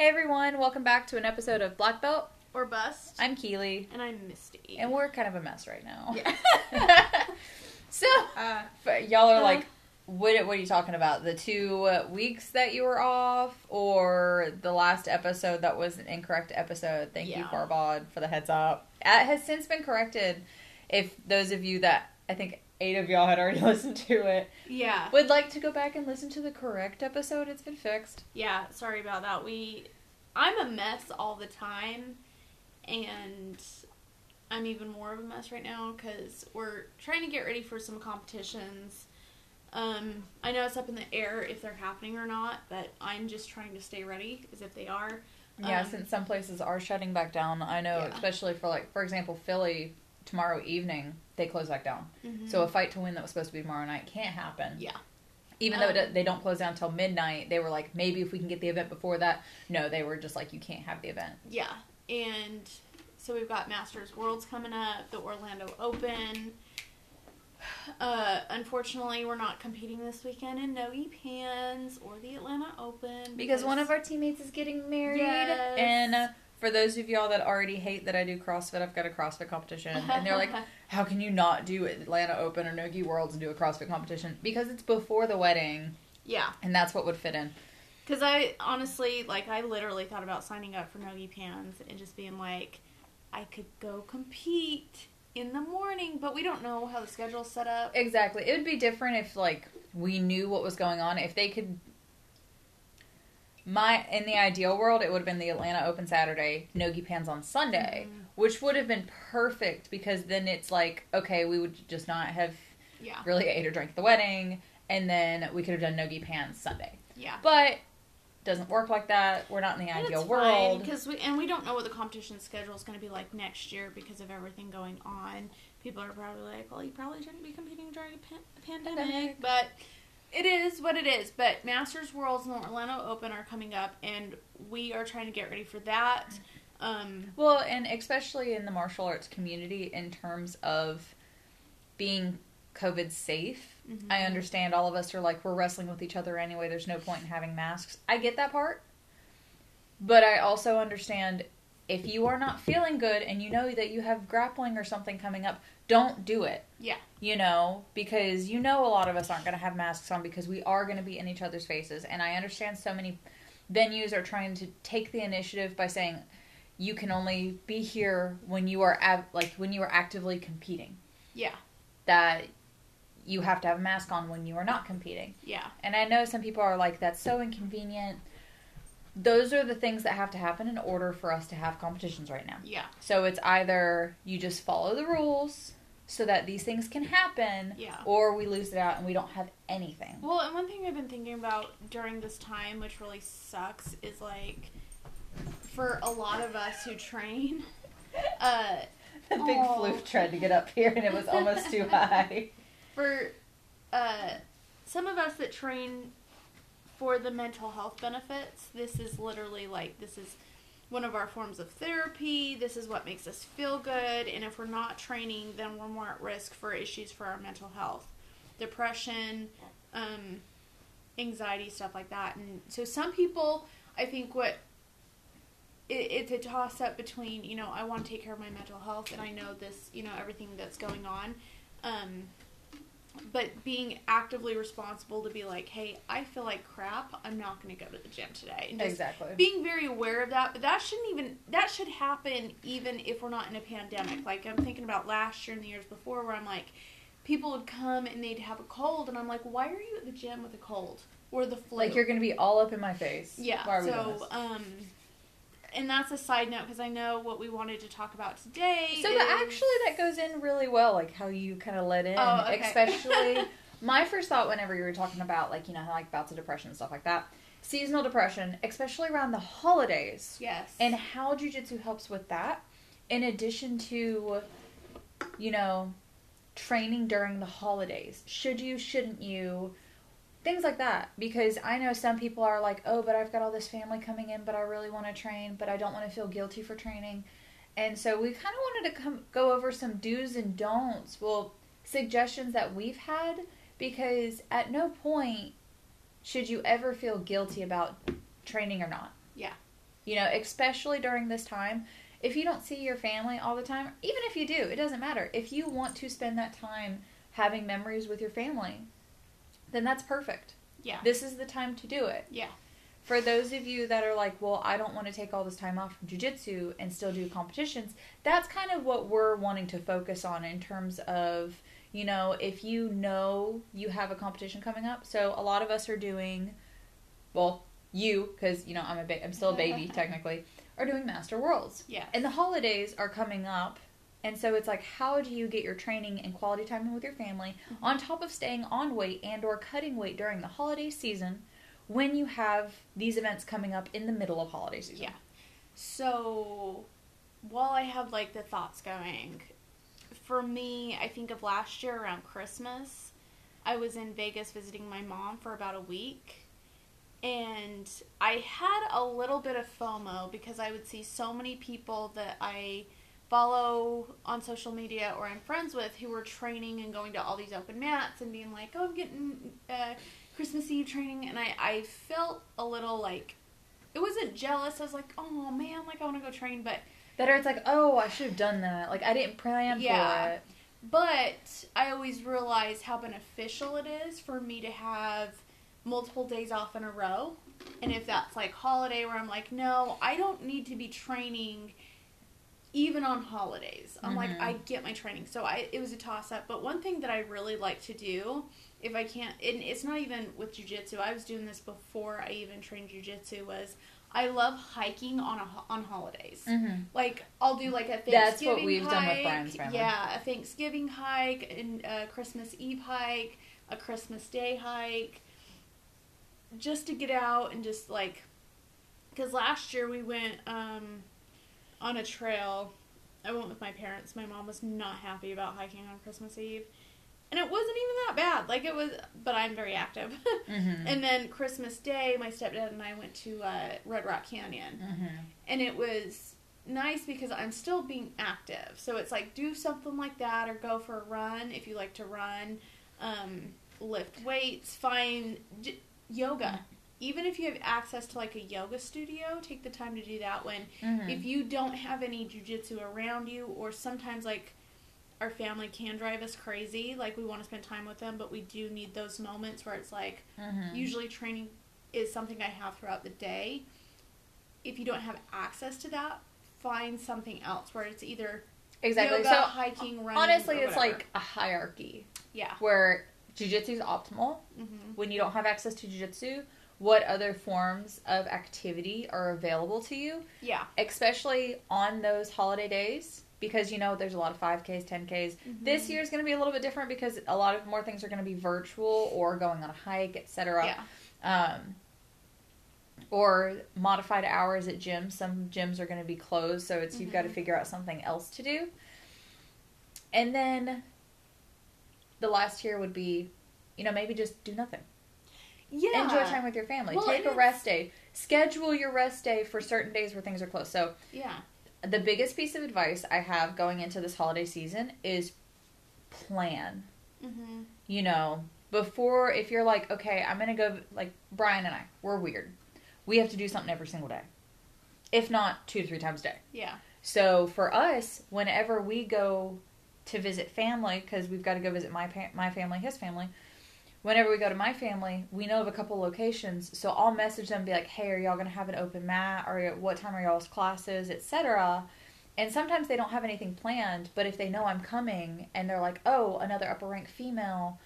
Hey everyone, welcome back to an episode of Black Belt. Or bust. I'm Keely, and I'm Misty. and we're kind of a mess right now. Yeah. so, uh, y'all are Uh. like, what, what are you talking about? The two weeks that you were off, or the last episode that was an incorrect episode? Thank you, Yeah. Farbod, for the heads up. It has since been corrected. If those of you that, I think eight of y'all had already listened to it, yeah. would like to go back and listen to the correct episode, it's been fixed. Yeah, sorry about that. We I'm a mess all the time and I'm even more of a mess right now cuz we're trying to get ready for some competitions. Um I know it's up in the air if they're happening or not, but I'm just trying to stay ready as if they are. Yeah, Um, since some places are shutting back down, I know, Yeah. especially for like, for example, Philly tomorrow evening they close back down. Mhm. So a fight to win that was supposed to be tomorrow night can't happen. Yeah. Even though Um, it, they don't close down until midnight, they were like, maybe if we can get the event before that. No, they were just like, you can't have the event. Yeah, and so we've got Masters Worlds coming up, the Orlando Open. Uh, unfortunately, we're not competing this weekend in Nogi Pans or the Atlanta Open Because one of our teammates is getting married. Yes. And uh, for those of y'all that already hate that I do CrossFit, I've got a CrossFit competition. And they're like, how can you not do Atlanta Open or Nogi Worlds and do a CrossFit competition? Because it's before the wedding, yeah, and that's what would fit in. because I honestly, like, I literally thought about signing up for Nogi Pans and just being like, I could go compete in the morning, but we don't know how the schedule's set up. Exactly. It would be different if like we knew what was going on. If they could my in the ideal world it would have been the Atlanta Open Saturday, Nogi Pans on Sunday, Mhm. which would have been perfect because then it's like, okay, we would just not have Yeah, really ate or drank at the wedding and then we could have done Nogi Pans Sunday. yeah. But doesn't work like that. We're not in the And ideal it's world. because we and we don't know what the competition schedule is going to be like next year because of everything going on. People are probably like, "Well, you probably shouldn't be competing during a, pan- pandemic," Pandemic. but it is what it is. But Masters Worlds and the Orlando Open are coming up, and we are trying to get ready for that. Um, Well, and especially in the martial arts community, in terms of being COVID safe, mhm. I understand all of us are like, we're wrestling with each other anyway, there's no point in having masks. I get that part. But I also understand if you are not feeling good and you know that you have grappling or something coming up, don't do it. Yeah. You know, because you know a lot of us aren't going to have masks on because we are going to be in each other's faces. And I understand so many venues are trying to take the initiative by saying you can only be here when you are av- like when you are actively competing. Yeah. That you have to have a mask on when you are not competing. Yeah, And I know some people are like, that's so inconvenient. Those are the things that have to happen in order for us to have competitions right now. yeah, So it's either you just follow the rules so that these things can happen, yeah. or we lose it out and we don't have anything. Well, and one thing I've been thinking about during this time, which really sucks, is like for a lot of us who train, uh, The big Aw. floof tried to get up here and it was almost too high. for uh, some of us that train for the mental health benefits, this is literally like this is one of our forms of therapy. This is what makes us feel good, and if we're not training, then we're more at risk for issues for our mental health, depression, um, anxiety, stuff like that. And so some people, I think, what it, it's a toss up between you know I want to take care of my mental health, and I know this, you know, everything that's going on. Um, but being actively responsible to be like, hey, I feel like crap. I'm not going to go to the gym today. Exactly. being very aware of that. But that shouldn't even that should happen even if we're not in a pandemic. Like I'm thinking about last year and the years before, where I'm like, people would come and they'd have a cold, and I'm like, why are you at the gym with a cold or the flu? Like you're going to be all up in my face. Yeah. Why are we doing so, um, and that's a side note because I know what we wanted to talk about today. So is- that actually that goes in really well, like how you kind of let in, Oh, okay. especially. my first thought whenever you were talking about like you know like bouts of depression and stuff like that, seasonal depression, especially around the holidays, yes, and how jujitsu helps with that. In addition to, you know, training during the holidays, should you, shouldn't you, things like that. Because I know some people are like, oh, but I've got all this family coming in, but I really want to train, but I don't want to feel guilty for training. And so we kind of wanted to come go over some do's and don'ts. Well, suggestions that we've had because at no point should you ever feel guilty about training or not. Yeah. You know, especially during this time. If you don't see your family all the time, even if you do, it doesn't matter. If you want to spend that time having memories with your family, then that's perfect. Yeah. This is the time to do it. Yeah. For those of you that are like, well, I don't want to take all this time off from jujitsu and still do competitions, that's kind of what we're wanting to focus on in terms of, you know, if you know you have a competition coming up. So a lot of us are doing, well, you, because, you know, I'm a ba- I'm still a baby technically, are doing Master Worlds. Yeah. And the holidays are coming up. And so it's like, how do you get your training and quality time with your family Mm-hmm. on top of staying on weight and or cutting weight during the holiday season when you have these events coming up in the middle of holiday season? Yeah. So, while I have like the thoughts going, for me, I think of last year around Christmas, I was in Vegas visiting my mom for about a week. And I had a little bit of FOMO because I would see so many people that I follow on social media or I'm friends with who were training and going to all these open mats and being like, oh, I'm getting uh, Christmas Eve training. And I, I felt a little like, it wasn't jealous. I was like, oh man, like I want to go train. But better, it's like, oh, I should have done that. Like I didn't plan Yeah. for it. But I always realize how beneficial it is for me to have multiple days off in a row. And if that's like holiday where I'm like, no, I don't need to be training even on holidays. I'm like, Mhm. I get my training. So I it was a toss up. But one thing that I really like to do, if I can't and it's not even with jujitsu, I was doing this before I even trained jujitsu, was I love hiking on a, on holidays. Mm-hmm. Like I'll do like a Thanksgiving That's what we've done with hike. Brian's family. Yeah, a Thanksgiving hike and a Christmas Eve hike, a Christmas Day hike, just to get out and just like, because last year we went um, on a trail. I went with my parents. My mom was not happy about hiking on Christmas Eve. And it wasn't even that bad. Like it was, but I'm very active. Mm-hmm. and then Christmas Day, my stepdad and I went to uh, Red Rock Canyon mm-hmm. and it was nice because I'm still being active. So it's like do something like that or go for a run if you like to run, um, lift weights, find j- yoga. Even if you have access to like a yoga studio, take the time to do that when Mm-hmm. if you don't have any jujitsu around you or sometimes like our family can drive us crazy, like we want to spend time with them, but we do need those moments where it's like mm-hmm. usually training is something I have throughout the day. If you don't have access to that, find something else where it's either exactly. yoga, so hiking, running. honestly, it's like a hierarchy yeah, where jujitsu is optimal. hmm when you don't have access to jujitsu, what other forms of activity are available to you, yeah, especially on those holiday days? Because you know there's a lot of 5Ks, 10Ks. This year is going to be a little bit different because a lot of more things are going to be virtual or going on a hike, etc. yeah, Um, or modified hours at gyms. Some gyms are going to be closed, so it's you've got to figure out something else to do. And then the last tier would be, you know, maybe just do nothing. Yeah. Enjoy time with your family. Well, Take a rest day. Schedule your rest day for certain days where things are closed. So, Yeah, the biggest piece of advice I have going into this holiday season is plan. hmm You know, before, if you're like, okay, I'm going to go, like Brian and I, we're weird. We have to do something every single day, if not two to three times a day. yeah, So, for us, whenever we go to visit family, because we've got to go visit my, pa- my family, his family, whenever we go to my family, we know of a couple locations, so I'll message them, and be like, "Hey, are y'all gonna have an open mat? Or what time are y'all's classes, etc." And sometimes they don't have anything planned, but if they know I'm coming and they're like, "Oh, another upper rank female,"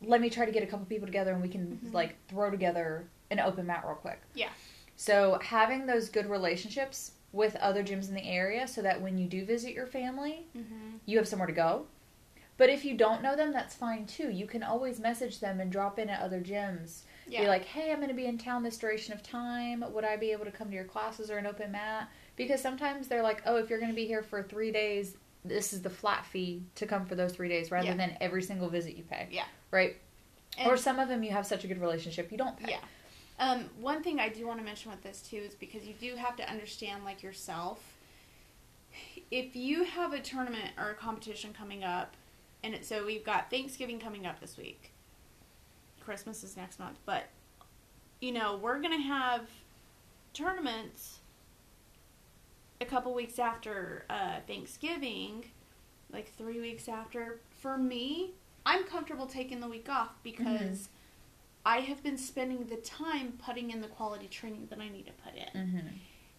let me try to get a couple people together and we can Mhm. like throw together an open mat real quick. Yeah. So having those good relationships with other gyms in the area, so that when you do visit your family, hmm you have somewhere to go. But if you don't know them, that's fine too. You can always message them and drop in at other gyms. yeah, Be like, hey, I'm going to be in town this duration of time. Would I be able to come to your classes or an open mat? Because sometimes they're like, oh, if you're going to be here for three days, this is the flat fee to come for those three days rather Yeah. than every single visit you pay. Yeah. Right? And- or some of them you have such a good relationship you don't pay. Yeah. Um, one thing I do want to mention with this too is because you do have to understand like yourself. If you have a tournament or a competition coming up, and it, so we've got Thanksgiving coming up this week, Christmas is next month, but you know we're gonna have tournaments a couple weeks after uh, Thanksgiving, like three weeks after, for me, I'm comfortable taking the week off because Mhm. I have been spending the time putting in the quality training that I need to put in. Mm-hmm.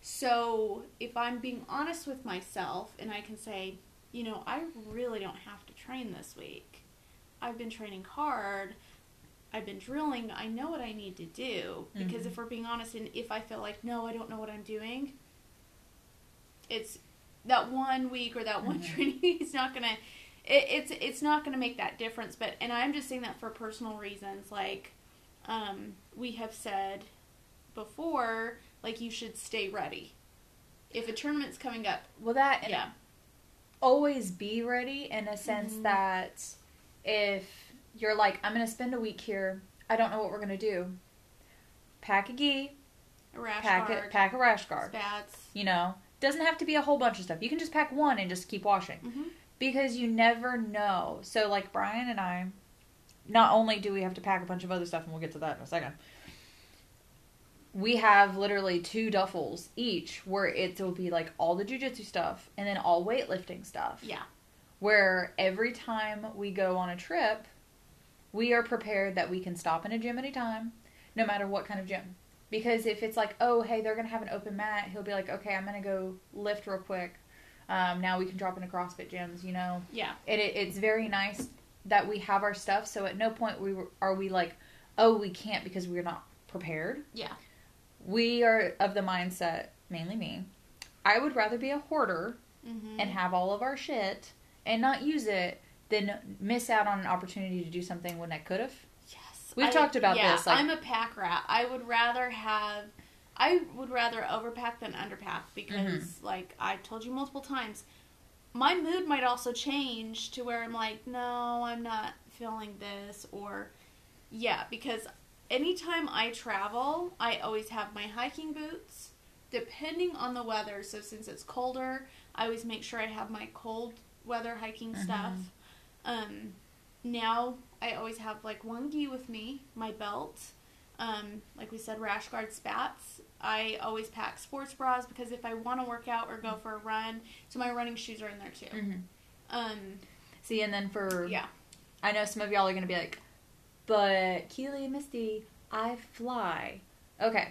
So if I'm being honest with myself and I can say, you know, I really don't have to train this week. I've been training hard. I've been drilling. I know what I need to do. Because Mhm. if we're being honest, and if I feel like, no, I don't know what I'm doing, it's that one week or that one Mhm. training is not going to. It's it's not going to make that difference, but and I'm just saying that for personal reasons. Like, um, we have said before, like you should stay ready. If a tournament's coming up, Well, that yeah, always be ready in a sense Mhm. that if you're like, I'm going to spend a week here, I don't know what we're going to do. Pack a gi, a rash pack guard, a, pack a rash guard. spats. You know, doesn't have to be a whole bunch of stuff. You can just pack one and just keep washing hmm because you never know. So, like Brian and I, not only do we have to pack a bunch of other stuff, and we'll get to that in a second. We have literally two duffels each, where it will be like all the jujitsu stuff and then all weightlifting stuff. Yeah, where every time we go on a trip, we are prepared that we can stop in a gym anytime, no matter what kind of gym. Because if it's like, oh, hey, they're going to have an open mat, he'll be like, okay, I'm going to go lift real quick. Um, now we can drop into CrossFit gyms, you know? yeah, It, it, it's very nice that we have our stuff, so at no point we were, are we like, oh, we can't because we're not prepared. yeah, We are of the mindset, mainly me, I would rather be a hoarder hmm and have all of our shit and not use it than miss out on an opportunity to do something when I could have. yes. We've talked about yeah, this, like- I'm a pack rat. I would rather have. I would rather overpack than underpack because, Mm-hmm. like I told you multiple times, my mood might also change to where I'm like, no, I'm not feeling this, or yeah, because anytime I travel, I always have my hiking boots, depending on the weather. So since it's colder, I always make sure I have my cold weather hiking Mhm. stuff. Um, now I always have like one gi with me, my belt. Um, like we said, rash guard spats. I always pack sports bras because if I want to work out or go for a run, so my running shoes are in there too. Mm-hmm. Um, See, and then for yeah, I know some of y'all are gonna be like, but Keely and Misty, I fly. Okay,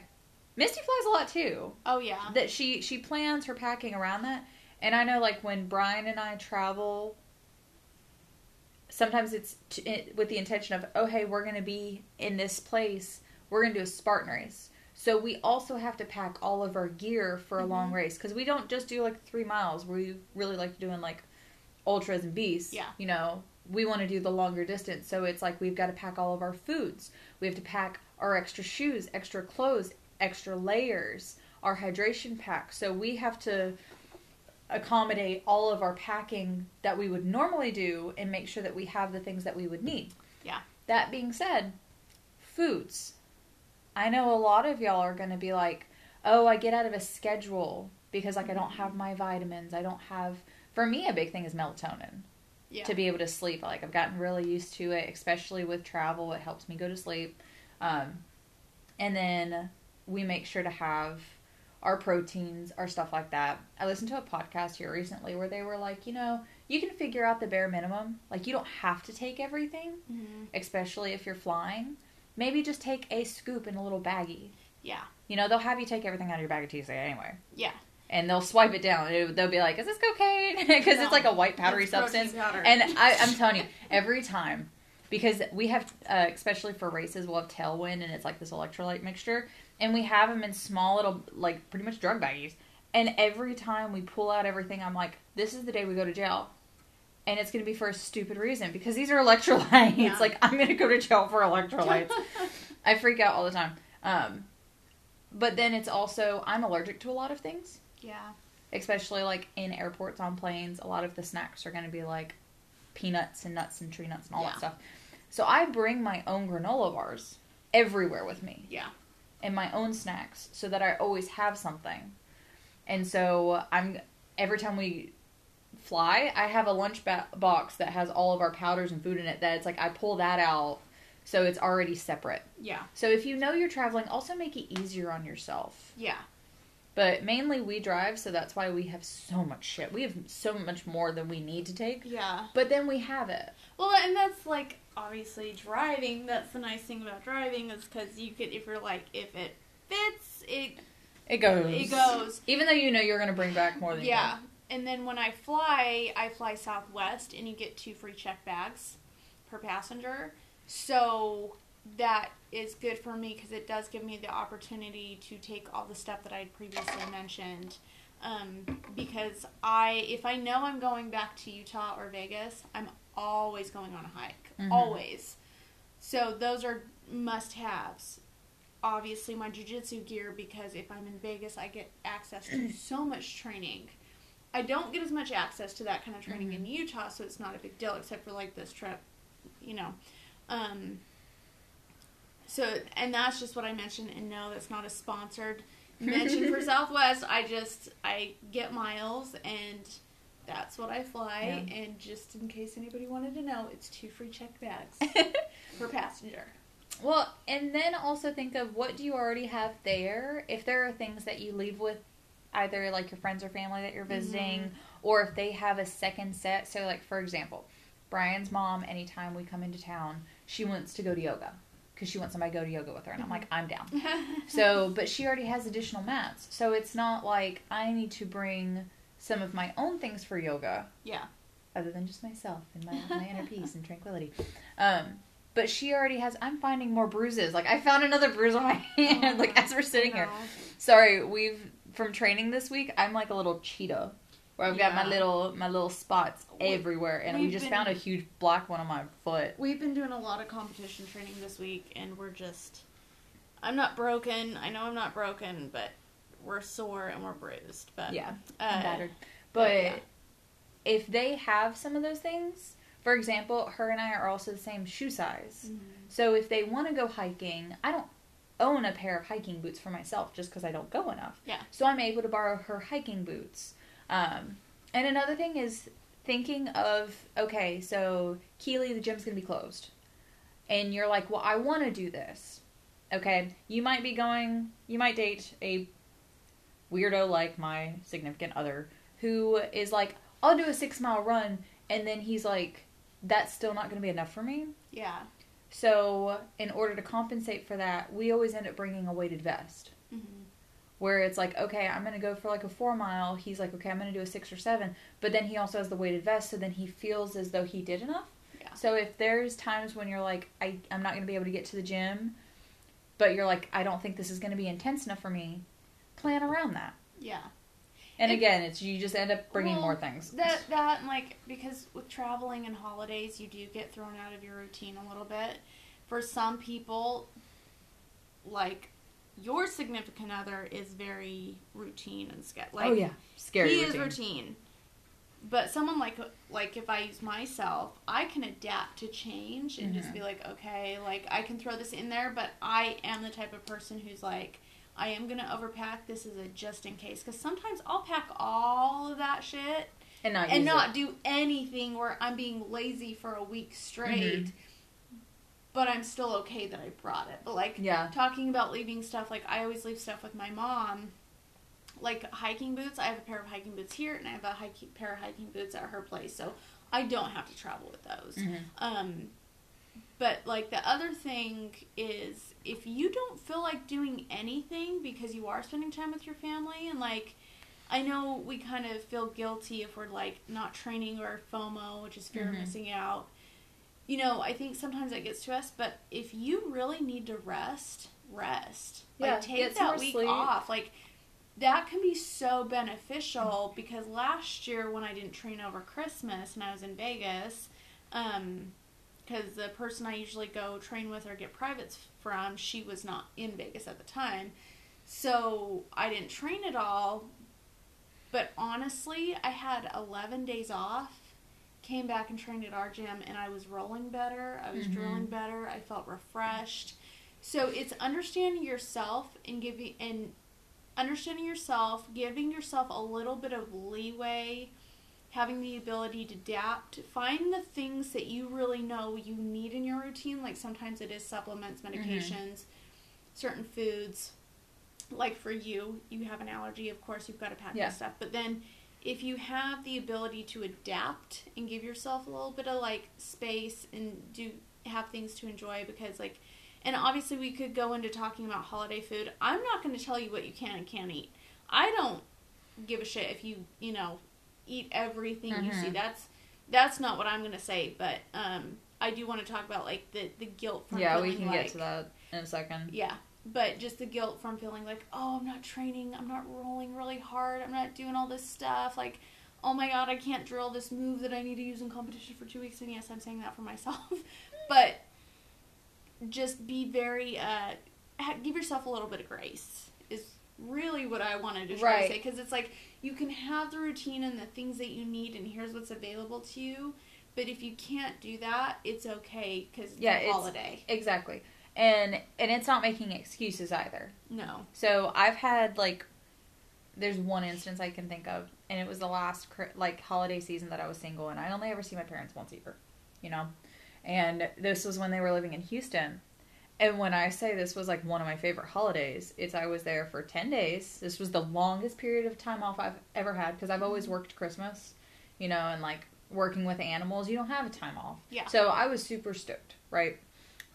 Misty flies a lot too. oh yeah, That she she plans her packing around that, and I know like when Brian and I travel. Sometimes it's t- it, with the intention of, oh hey, we're gonna be in this place. We're gonna do a Spartan race. So we also have to pack all of our gear for a long Mhm. race because we don't just do like three miles. We really like doing like ultras and beasts. Yeah. You know, we want to do the longer distance. So it's like we've got to pack all of our foods. We have to pack our extra shoes, extra clothes, extra layers, our hydration pack. So we have to accommodate all of our packing that we would normally do and make sure that we have the things that we would need. Yeah. That being said, foods. I know a lot of y'all are going to be like, "Oh, I get out of a schedule because like I don't mm-hmm. have my vitamins. I don't have For me a big thing is melatonin yeah, to be able to sleep. Like I've gotten really used to it, especially with travel. It helps me go to sleep. Um, and then we make sure to have our proteins, our stuff like that. I listened to a podcast here recently where they were like, you know, you can figure out the bare minimum. Like you don't have to take everything, Mhm. especially if you're flying. Maybe just take a scoop in a little baggie. yeah, You know, they'll have you take everything out of your bag of TSA anyway. yeah. And they'll swipe it down. It- they'll be like, "Is this cocaine?" Because No. it's like a white powdery It's substance. powder. And I, I'm telling you, every time, because we have, uh, especially for races, we'll have Tailwind, and it's like this electrolyte mixture, and we have them in small little, like pretty much drug baggies. And every time we pull out everything, I'm like, this is the day we go to jail. And it's going to be for a stupid reason because these are electrolytes. Yeah. Like, I'm going to go to jail for electrolytes. I freak out all the time. Um, but then it's also, I'm allergic to a lot of things yeah, especially like in airports on planes a lot of the snacks are going to be like peanuts and nuts and tree nuts and all Yeah. that stuff. So i bring my own granola bars everywhere with me. Yeah, and my own snacks so that i always have something. And so i'm every time we fly i have a lunch ba- box that has all of our powders and food in it that it's like i pull that out so it's already separate. Yeah, so if you know you're traveling also make it easier on yourself. Yeah. But mainly we drive, so that's why we have so much shit. We have so much more than we need to take. Yeah. But then we have it. Well, and that's like obviously driving. That's the nice thing about driving is because you could, if you're like, if it fits, it It goes. it goes. Even though you know you're gonna bring back more than Yeah. And then when I fly, I fly Southwest, and you get two free check bags per passenger. So that is good for me because it does give me the opportunity to take all the stuff that I previously mentioned. Um, because I, if I know I'm going back to Utah or Vegas, I'm always going on a hike. Mhm. Always. So those are must haves. Obviously, my jujitsu gear because if I'm in Vegas, I get access to so much training. I don't get as much access to that kind of training in Utah, so it's not a big deal, except for like this trip, you know. Um, so, and that's just what I mentioned, and no, that's not a sponsored mention for Southwest. I just I get miles, and that's what I fly. Yeah. And just in case anybody wanted to know, it's two free check bags per passenger. Well, and then also think of what do you already have there. If there are things that you leave with either like your friends or family that you're visiting, Mhm. or if they have a second set. So, like for example, Brian's mom, anytime we come into town, she wants to go to yoga because she wants somebody to go to yoga with her, and I'm like, I'm down. So, but she already has additional mats, so it's not like I need to bring some of my own things for yoga yeah, other than just myself and my, my inner peace and tranquility. Um, but she already has. I'm finding more bruises. Like I found another bruise on my hand. like as we're sitting here. Sorry, we've from training this week. I'm like a little cheetah, where I've got my little my little spots We- everywhere, and we just been- found a huge black one on my foot. We've been doing a lot of competition training this week, and we're just. I'm not broken. I know I'm not broken, but we're sore and we're bruised. But Yeah, uh, battered. But yeah. if they have some of those things, for example, her and I are also the same shoe size. Mhm. So if they want to go hiking, I don't own a pair of hiking boots for myself just because I don't go enough. Yeah. So I'm able to borrow her hiking boots. Um, and another thing is thinking of okay, so Keely, the gym's gonna be closed, and you're like, well, I want to do this. Okay, you might be going, you might date a weirdo like my significant other who is like, I'll do a six mile run, and then he's like, that's still not gonna be enough for me. Yeah. So, in order to compensate for that, we always end up bringing a weighted vest. hmm Where it's like, okay, I'm going to go for like a four mile. He's like, okay, I'm going to do a six or seven. But then he also has the weighted vest, so then he feels as though he did enough. Yeah. So, if there's times when you're like, I, I'm not going to be able to get to the gym, but you're like, I don't think this is going to be intense enough for me, plan around that. Yeah. And It- again, it's you just end up bringing Well, more things. That that and like because with traveling and holidays, you do get thrown out of your routine a little bit. For some people, like your significant other is very routine and scheduled. Like, oh yeah, scary. he routine. is routine. But someone like like if I use myself, I can adapt to change and just Mhm. be like, okay, like I can throw this in there, but I am the type of person who's like, I am gonna overpack. This is a just in case because sometimes I'll pack all of that shit and not and not it. do anything where I'm being lazy for a week straight. Mhm. But I'm still okay that I brought it. But like Yeah. talking about leaving stuff, like I always leave stuff with my mom. Like hiking boots, I have a pair of hiking boots here, and I have a hiking, pair of hiking boots at her place, so I don't have to travel with those. Mhm. Um, but like the other thing is, if you don't feel like doing anything because you are spending time with your family, and like, I know we kind of feel guilty if we're like not training or FOMO, which is fear of Mhm. missing out. You know, I think sometimes that gets to us, but if you really need to rest, rest. Yeah, like take that week sleep. off. Like that can be so beneficial because last year when I didn't train over Christmas and I was in Vegas, um, because the person I usually go train with or get privates from, she was not in Vegas at the time, so I didn't train at all. But honestly, I had 11 days off. Came back and trained at our gym, and I was rolling better. I was Mhm. drilling better. I felt refreshed. So it's understanding yourself and giving and understanding yourself, giving yourself a little bit of leeway, having the ability to adapt, find the things that you really know you need in your routine. Like sometimes it is supplements, medications, certain foods, like for you, you have an allergy, of course you've got to pack Yeah. stuff. But then if you have the ability to adapt and give yourself a little bit of like space and do have things to enjoy because like and obviously we could go into talking about holiday food. I'm not going to tell you what you can and can't eat. I don't give a shit if you, you know, eat everything you Mhm. see. That's that's not what I'm going to say, but um I do want to talk about like the the guilt from yeah, we can like, get to that in a second. yeah, but just the guilt from feeling like, oh, I'm not training, I'm not rolling really hard, I'm not doing all this stuff. Like, oh my god, I can't drill this move that I need to use in competition for two weeks. And yes, I'm saying that for myself. but just be very, uh, give yourself a little bit of grace, is really what I wanted to try Right. to say. Because it's like, you can have the routine and the things that you need, and here's what's available to you. But if you can't do that, it's okay because Yeah, it's a holiday. Exactly. And and it's not making excuses either. No. So I've had like there's one instance I can think of and it was the last like holiday season that I was single and I only ever see my parents once a year, you know. And this was when they were living in Houston. And when I say this was like one of my favorite holidays, it's I was there for 10 days. This was the longest period of time off I've ever had because I've always mm-hmm. worked Christmas, you know, and like working with animals, you don't have a time off. Yeah. So I was super stoked, right?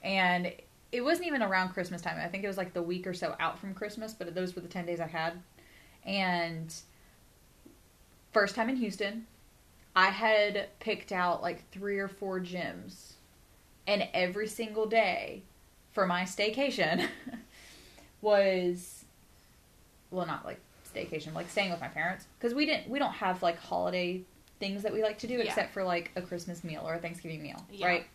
And it wasn't even around Christmas time. I think it was like the week or so out from Christmas, but those were the 10 days I had. And first time in Houston, I had picked out like three or four gyms. And every single day for my staycation was well not like staycation, like staying with my parents because we didn't we don't have like holiday things that we like to do Yeah. except for like a Christmas meal or a Thanksgiving meal, Yeah. right?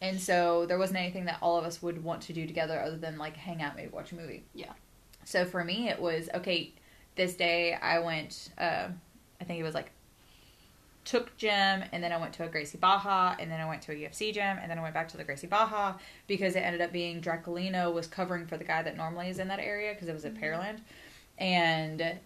And so there wasn't anything that all of us would want to do together other than like hang out, maybe watch a movie. Yeah. So for me, it was okay. This day I went. Uh, I think it was like took gym, and then I went to a Gracie Barra, and then I went to a UFC gym, and then I went back to the Gracie Barra because it ended up being Draculino was covering for the guy that normally is in that area because it was at Mhm. Pearland, and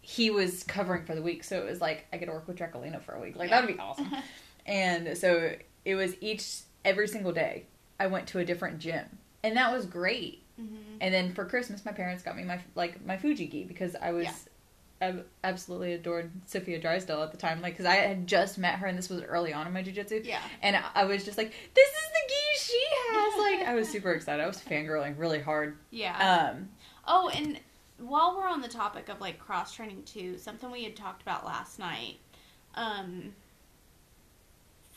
he was covering for the week. So it was like I get to work with Draculino for a week. Like Yeah. that would be awesome. And so it was each every single day I went to a different gym. And that was great. hmm And then for Christmas my parents got me my like my Fuji gi because I was Yeah. ab- absolutely adored Sophia Drysdale at the time like cuz I had just met her and this was early on in my jiu-jitsu Yeah. and I was just like this is the gi she has like I was super excited. I was fangirling really hard. Yeah. Um oh, and while we're on the topic of like cross training too, something we had talked about last night. Um,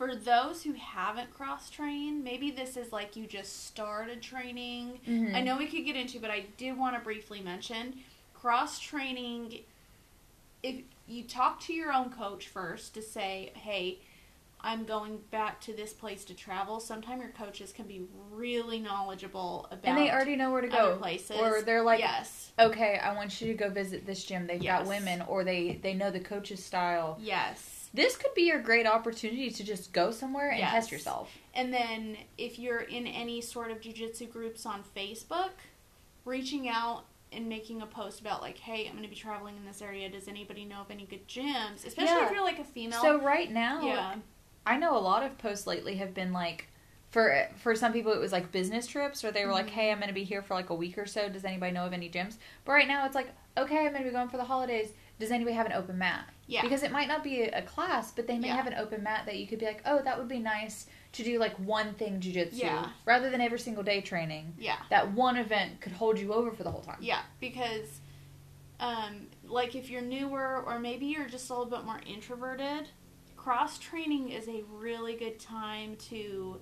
for those who haven't cross trained, maybe this is like you just started training. mhm. I know we could get into, but I did want to briefly mention cross training. If you talk to your own coach first to say, "Hey, I'm going back to this place to travel," sometimes your coaches can be really knowledgeable about and they already know where to go. places. Or they're like yes, okay, I want you to go visit this gym. They've Yes. got women, or they they know the coach's style. yes. This could be your great opportunity to just go somewhere and Yes. test yourself. And then if you're in any sort of jujitsu groups on Facebook, reaching out and making a post about like, hey, I'm going to be traveling in this area. Does anybody know of any good gyms? Especially Yeah. if you're like a female. So right now, yeah, I know a lot of posts lately have been like. For for some people, it was like business trips, or they were like, Mhm. "Hey, I'm going to be here for like a week or so. Does anybody know of any gyms?" But right now, it's like, "Okay, I'm going to be going for the holidays. Does anybody have an open mat?" Yeah, Because it might not be a class, but they may Yeah. have an open mat that you could be like, "Oh, that would be nice to do like one thing jujitsu, Yeah. rather than every single day training." yeah, That one event could hold you over for the whole time. yeah. Because, um, like if you're newer or maybe you're just a little bit more introverted, cross training is a really good time to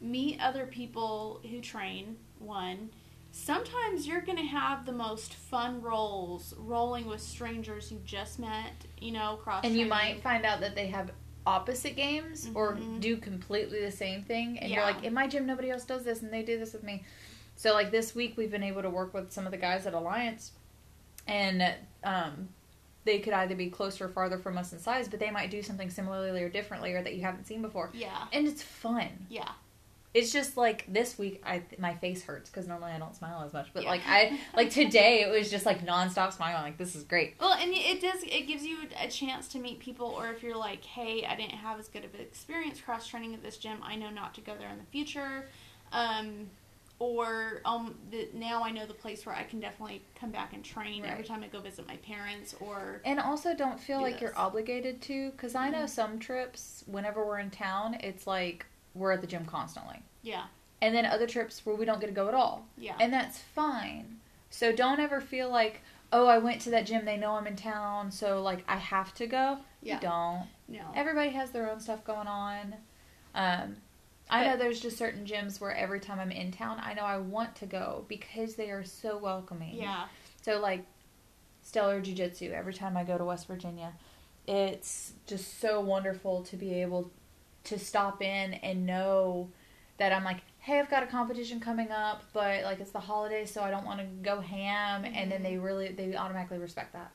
meet other people who train. One, sometimes you're going to have the most fun rolls rolling with strangers you just met, you know, cross and you might find out that they have opposite games or Mhm. do completely the same thing and Yeah. you're like in my gym nobody else does this and they do this with me so like this week we've been able to work with some of the guys at alliance and um they could either be closer or farther from us in size but they might do something similarly or differently or that you haven't seen before Yeah. and it's fun Yeah. It's just like this week i my face hurts because normally i don't smile as much but Yeah. like i like today it was just like nonstop smiling like this is great Well, and it does. It gives you a chance to meet people, or if you're like, "Hey, I didn't have as good of an experience cross training at this gym. I know not to go there in the future." Um, or um, the, now I know the place where I can definitely come back and train every time I go visit my parents or And also don't feel like you're obligated to cuz I know Mhm. some trips whenever we're in town it's like we're at the gym constantly. yeah, And then other trips where we don't get to go at all. yeah, And that's fine. So don't ever feel like, "Oh, I went to that gym, they know I'm in town, so like I have to go." yeah. You don't. No, Everybody has their own stuff going on. Um, I know there's just certain gyms where every time I'm in town, I know I want to go because they are so welcoming. yeah, So like Stellar Jiu Jitsu, every time I go to West Virginia, it's just so wonderful to be able to stop in and know that I'm like, hey, I've got a competition coming up, but like it's the holidays, so I don't want to go ham. And then they mm-hmm. really, they automatically respect that.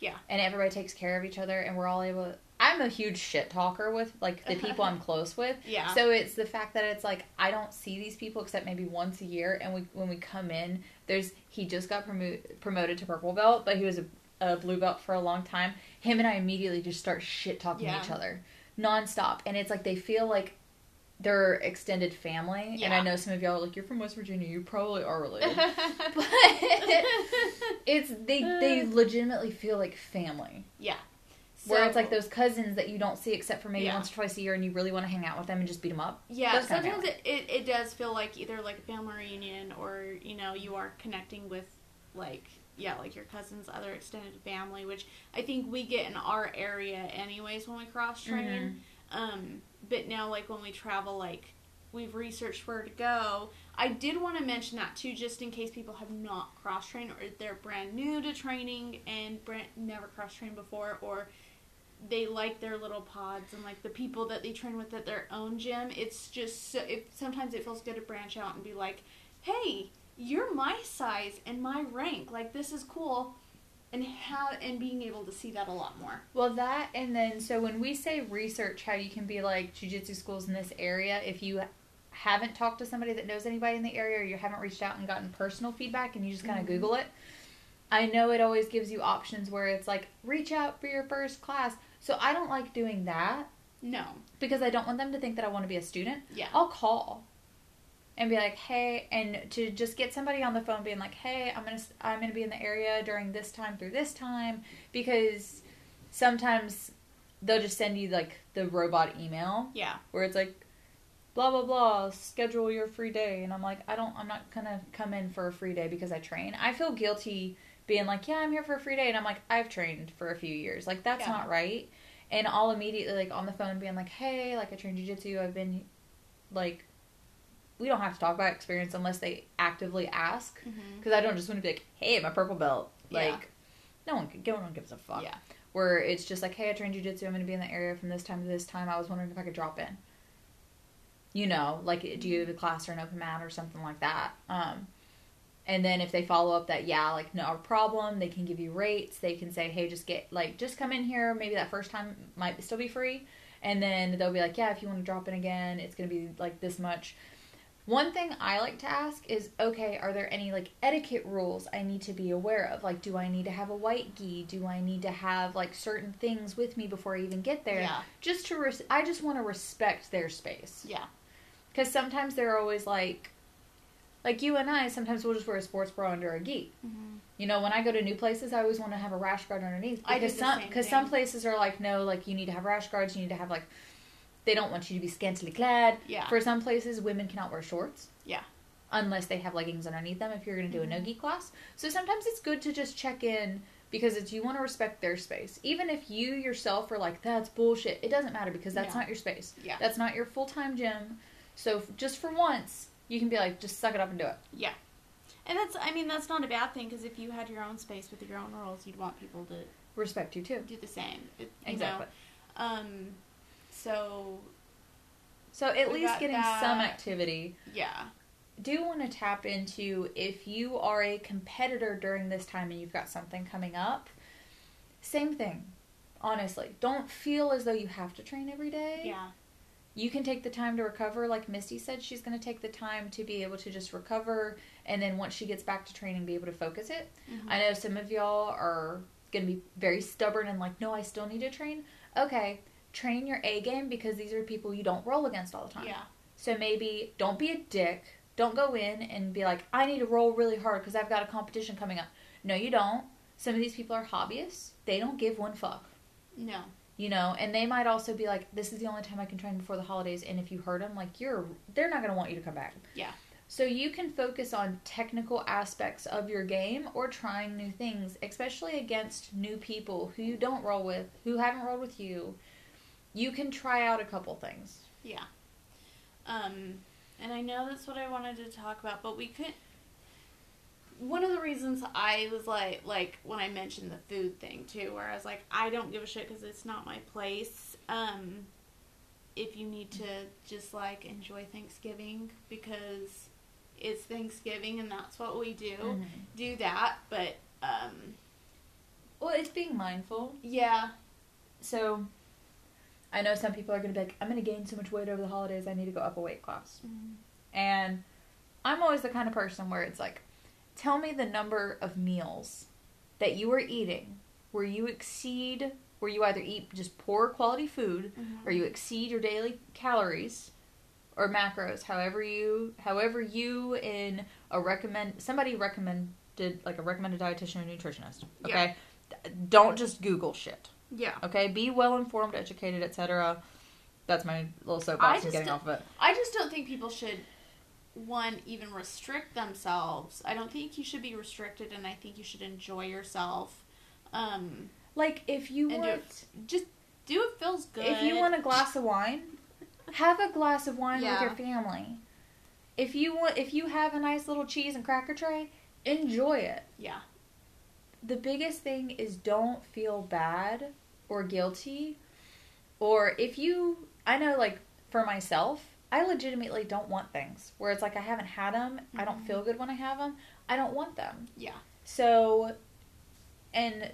Yeah. And everybody takes care of each other, and we're all able. I'm a huge shit talker with like the people I'm close with. yeah. So it's the fact that it's like I don't see these people except maybe once a year, and we when we come in, there's he just got promo- promoted to purple belt, but he was a, a blue belt for a long time. Him and I immediately just start shit talking Yeah. to each other nonstop, and it's like they feel like they're extended family. Yeah. And I know some of y'all are like, "You're from West Virginia, you probably are related." but it's they they legitimately feel like family. yeah. Where it's like those cousins that you don't see except for maybe Yeah. once or twice a year, and you really want to hang out with them and just beat them up. Yeah, sometimes it, it, it does feel like either like a family reunion or, you know, you are connecting with like yeah, like your cousins, other extended family, which I think we get in our area anyways when we cross train. Um, but now like when we travel like we've researched where to go. I did want to mention that too, just in case people have not cross trained or they're brand new to training and brand, never cross trained before, or they like their little pods and like the people that they train with at their own gym. It's just so, it, sometimes it feels good to branch out and be like, hey, you're my size and my rank. Like this is cool, and how and being able to see that a lot more. Well, that and then so when we say research how you can be like jujitsu schools in this area, if you haven't talked to somebody that knows anybody in the area or you haven't reached out and gotten personal feedback and you just kind of Mhm. Google it, I know it always gives you options where it's like reach out for your first class. So I don't like doing that No, because I don't want them to think that I want to be a student. yeah, I'll call and be like, "Hey," and to just get somebody on the phone being like, "Hey, I'm to I'm to be in the area during this time through this time because sometimes they'll just send you like the robot email yeah, where it's like blah blah blah schedule your free day. And i'm like i don't i'm not gonna come in for a free day because i train. I feel guilty being like yeah i'm here for a free day. And i'm like i've trained for a few years. Like that's Yeah. not right. And i'll immediately like on the phone being like hey like i train jiu-jitsu. I've been like we don't have to talk about experience unless they actively ask because i don't just want to be like hey my purple belt Yeah. like no one no one gives a fuck yeah, where it's just like, hey, I train jujitsu. I'm going to be in the area from this time to this time. I was wondering if I could drop in. You know, like, do you have a class or an open mat or something like that? Um, and then if they follow up that, yeah, like, no problem, they can give you rates. They can say, hey, just get, like, just come in here. Maybe that first time might still be free. And then they'll be like, yeah, if you want to drop in again, it's going to be like this much. One thing I like to ask is, okay, are there any like etiquette rules I need to be aware of? Like, do I need to have a white gi? Do I need to have like certain things with me before I even get there? yeah, Just to, res- I just want to respect their space. yeah, Because sometimes they're always like, like you and I, sometimes we'll just wear a sports bra under a gi. hmm You know, when I go to new places, I always want to have a rash guard underneath. I do Because some, because some places are like, no, like you need to have rash guards. You need to have like, they don't want you to be scantily clad. yeah, For some places, women cannot wear shorts. Yeah. Unless they have leggings underneath them if you're going to do Mhm. a no-gi class. So sometimes it's good to just check in because it's you want to respect their space. Even if you yourself are like, that's bullshit, it doesn't matter because that's Yeah. not your space. yeah, That's not your full-time gym. So f- just for once, you can be like, just suck it up and do it. yeah. And that's, I mean, that's not a bad thing because if you had your own space with your own rules, you'd want people to Respect you too. do the same. It, you Exactly. Know? Um, so So at least getting that. some activity. yeah, do want to tap into if you are a competitor during this time and you've got something coming up. Same thing. Honestly, don't feel as though you have to train every day. yeah, You can take the time to recover. Like Misty said, she's going to take the time to be able to just recover and then once she gets back to training, be able to focus it. Mhm. I know some of y'all are going to be very stubborn and like, no, I still need to train. Okay, train your A game because these are people you don't roll against all the time. yeah, So maybe don't be a dick. Don't go in and be like, I need to roll really hard because I've got a competition coming up. No, you don't. Some of these people are hobbyists. They don't give one fuck. No. You know, and they might also be like, this is the only time I can train before the holidays. And if you hurt them, like, you're, they're not going to want you to come back. Yeah. So you can focus on technical aspects of your game or trying new things, especially against new people who you don't roll with, who haven't rolled with you. You can try out a couple things. Yeah. Um, and I know that's what I wanted to talk about, but we could. One of the reasons I was like, like when I mentioned the food thing too, where I was like, I don't give a shit because it's not my place. Um, if you need to just like enjoy Thanksgiving because it's Thanksgiving and that's what we do, Mhm. do that. But um, Well, it's being mindful. yeah, So I know some people are going to be like, I'm going to gain so much weight over the holidays, I need to go up a weight class. Mm-hmm. And I'm always the kind of person where it's like, tell me the number of meals that you are eating where you exceed, where you either eat just poor quality food mm-hmm. or you exceed your daily calories or macros, however you, however you in a recommend, somebody recommended, like a recommended dietitian or nutritionist. Okay. D- Don't just Google shit. Yeah. Okay. Be well informed, educated, etc. That's my little soapbox. I I'm just getting don't- off of it. I just don't think people should one even restrict themselves. I don't think you should be restricted, and I think you should enjoy yourself. Um, Like if you and do want, it, just do what feels good. if you want a glass of wine, have a glass of wine Yeah. with your family. If you want, if you have a nice little cheese and cracker tray, enjoy it. yeah, The biggest thing is don't feel bad or guilty, or if you, I know, like for myself, I legitimately don't want things where it's like I haven't had them, I don't Mhm. feel good when I have them, I don't want them. yeah, So, and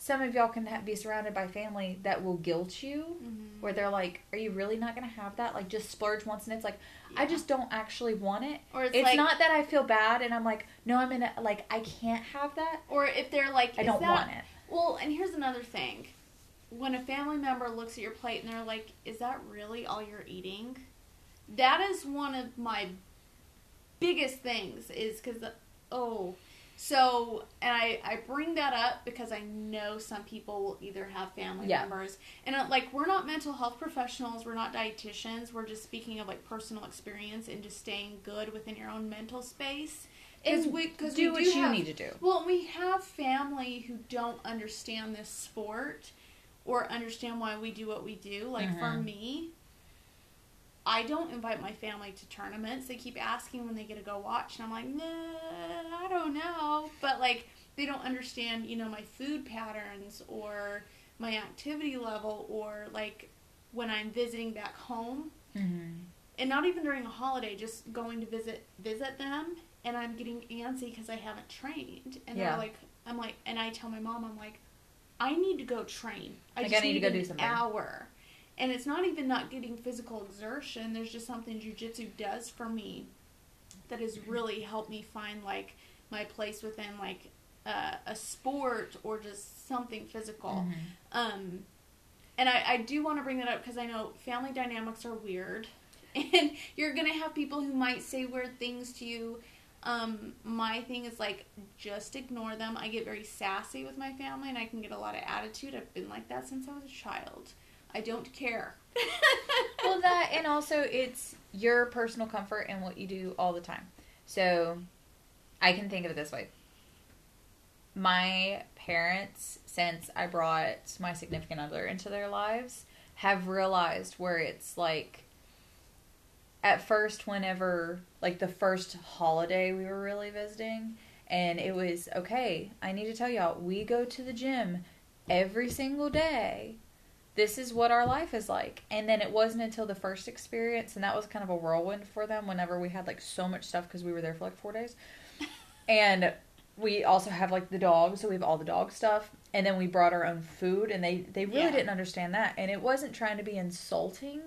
some of y'all can ha- be surrounded by family that will guilt you, mm-hmm. where they're like, "Are you really not gonna have that? Like, just splurge once." And it's like, I just don't actually want it. or it's, It's, like, not that I feel bad, and I'm like, no, I'm in a like I can't have that. or if they're like, I don't that, want it. Well, and here's another thing: when a family member looks at your plate and they're like, "Is that really all you're eating?" That is one of my biggest things. Is because oh, so and I I bring that up because I know some people will either have family Yeah. members and uh, like we're not mental health professionals, we're not dietitians, we're just speaking of like personal experience and just staying good within your own mental space. Because we because do we what do you have, need to do. well, we have family who don't understand this sport or understand why we do what we do. Like for Mhm. me, I don't invite my family to tournaments. They keep asking when they get to go watch, and I'm like, nah, I don't know. But like, they don't understand, you know, my food patterns or my activity level or like when I'm visiting back home Mm-hmm. and not even during a holiday, just going to visit visit them, and I'm getting antsy because I haven't trained, and Yeah. they're like, I'm like, and I tell my mom, I'm like, I need to go train. I Like, just I need to go an do something. hour, and it's not even not getting physical exertion. There's just something jujitsu does for me that has really helped me find like my place within like uh, a sport or just something physical. Mm-hmm. Um, and I, I do want to bring that up because I know family dynamics are weird, and you're gonna have people who might say weird things to you. Um, my thing is like just ignore them. I get very sassy with my family, and I can get a lot of attitude. I've been like that since I was a child. I don't care. well, that and also it's your personal comfort and what you do all the time. So, I can think of it this way. My parents, since I brought my significant other into their lives, have realized where it's like at first whenever like the first holiday we were really visiting and it was okay, I need to tell y'all, we go to the gym every single day this is what our life is like. And then it wasn't until the first experience, and that was kind of a whirlwind for them whenever we had like so much stuff because we were there for like four days. and we also have like the dogs, so we have all the dog stuff. And then we brought our own food, and they, they really Yeah. didn't understand that. And it wasn't trying to be insulting,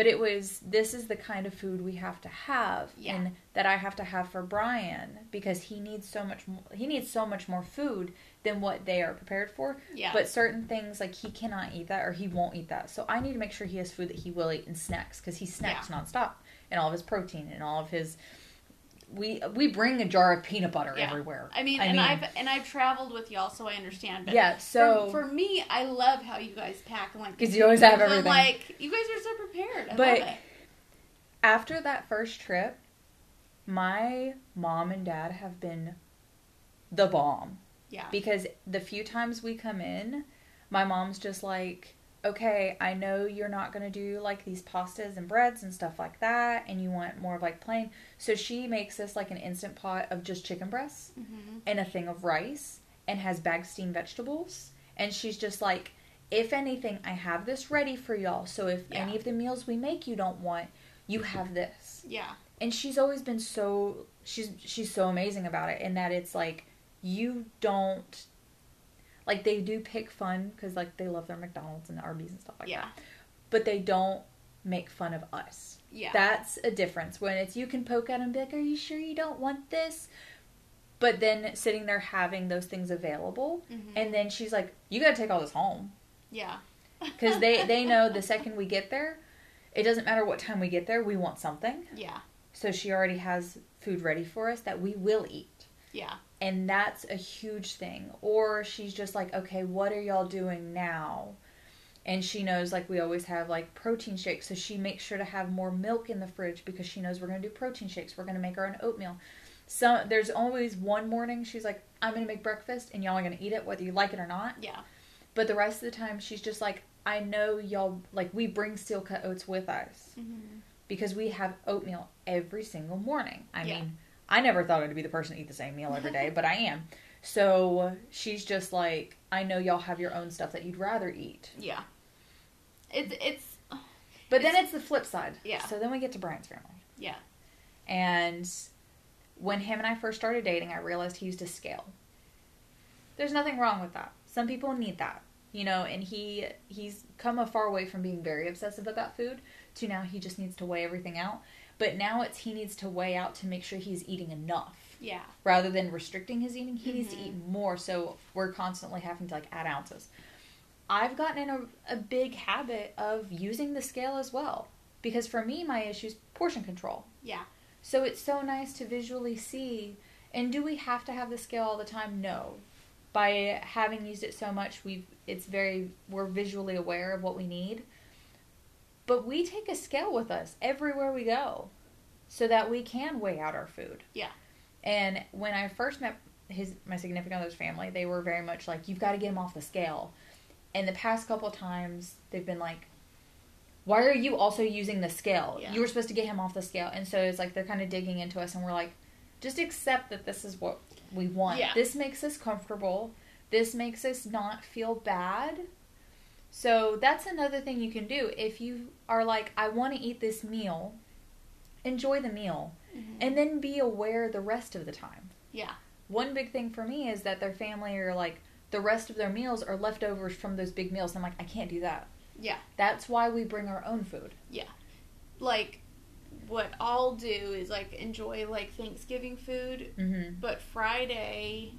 but it was this is the kind of food we have to have, Yeah. and that I have to have for Brian because he needs so much more, he needs so much more food than what they are prepared for. Yeah. But certain things like he cannot eat that or he won't eat that. So I need to make sure he has food that he will eat and snacks because he snacks nonstop and all of his protein and all of his we we bring a jar of peanut butter Yeah. everywhere. I mean, and I've and I've traveled with y'all, so I understand. But yeah. So for, for me, I love how you guys pack and like because you always have everything. Like you guys are so prepared. I But- love it. after that first trip, my mom and dad have been the bomb. Yeah. because the few times we come in, my mom's just like, okay, I know you're not going to do like these pastas and breads and stuff like that, and you want more of like plain. So she makes us like an instant pot of just chicken breasts hmm and a thing of rice and has bagged steamed vegetables. And she's just like, if anything, I have this ready for y'all. So if Yeah. any of the meals we make you don't want, you have this Yeah. and she's always been so she's she's so amazing about it in that it's like you don't like they do pick fun because like they love their McDonald's and the Arby's and stuff like yeah. that, but they don't make fun of us. Yeah. That's a difference when it's you can poke at them and be like, "Are you sure you don't want this?" But then sitting there having those things available, Mhm. and then she's like, "You got to take all this home." yeah. because they they know the second we get there, it doesn't matter what time we get there, we want something. Yeah. So she already has food ready for us that we will eat. Yeah. And that's a huge thing. Or she's just like, okay, what are y'all doing now? And she knows, like, we always have, like, protein shakes. So she makes sure to have more milk in the fridge because she knows we're going to do protein shakes. We're going to make our own oatmeal. So there's always one morning she's like, I'm going to make breakfast and y'all are going to eat it whether you like it or not. Yeah. But the rest of the time, she's just like, I know y'all, like, we bring steel cut oats with us hmm because we have oatmeal every single morning. I Yeah. mean, I never thought I'd be the person to eat the same meal every day, but I am. So she's just like, I know y'all have your own stuff that you'd rather eat. Yeah. It's it's But then it's the flip side. Yeah. So then we get to Brian's family. yeah. And when him and I first started dating, I realized he used a scale. There's nothing wrong with that. Some people need that, you know, and he he's come a far way from being very obsessive about food to now he just needs to weigh everything out. But now it's he needs to weigh out to make sure he's eating enough Yeah. rather than restricting his eating. He needs to eat mm-hmm. more, so we're constantly having to like add ounces. I've gotten in a, a big habit of using the scale as well because for me, my issue is portion control. Yeah. So it's so nice to visually see. And do we have to have the scale all the time? No. By having used it so much, we've it's very we're visually aware of what we need. But we take a scale with us everywhere we go, so that we can weigh out our food. Yeah. And when I first met his my significant other's family, they were very much like, "You've got to get him off the scale." And the past couple of times, they've been like, why are you also using the scale? Yeah. You were supposed to get him off the scale. And so it's like they're kind of digging into us, and we're like, just accept that this is what we want. Yeah. This makes us comfortable. This makes us not feel bad. So that's another thing you can do. If you are like, I want to eat this meal, enjoy the meal, Mhm. and then be aware the rest of the time. yeah. One big thing for me is that their family are like, the rest of their meals are leftovers from those big meals. I'm like, I can't do that. Yeah. That's why we bring our own food. Yeah. Like what I'll do is like enjoy like Thanksgiving food, Mm-hmm. but Friday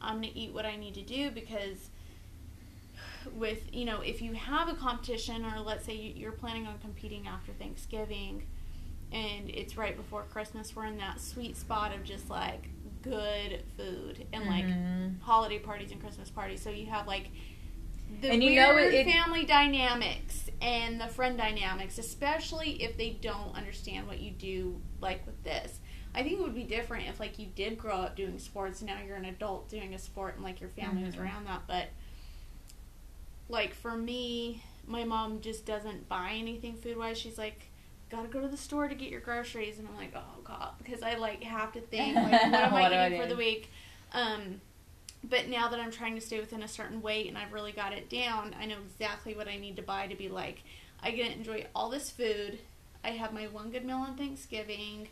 I'm going to eat what I need to do because with, you know, if you have a competition or let's say you- you're planning on competing after Thanksgiving and it's right before Christmas, we're in that sweet spot of just like good food and like Mhm. holiday parties and Christmas parties. So you have like the And you know it- it- family dynamics and the friend dynamics, especially if they don't understand what you do. Like with this, I think it would be different if like you did grow up doing sports. And now you're an adult doing a sport and like your family was Mhm. around that. But like for me, my mom just doesn't buy anything food wise. She's like. Gotta go to the store to get your groceries, and I'm like, oh god, because I like have to think, like, what am What I I for the week? Um, but now that I'm trying to stay within a certain weight and I've really got it down, I know exactly what I need to buy to be like, I get to enjoy all this food. I have my one good meal on Thanksgiving.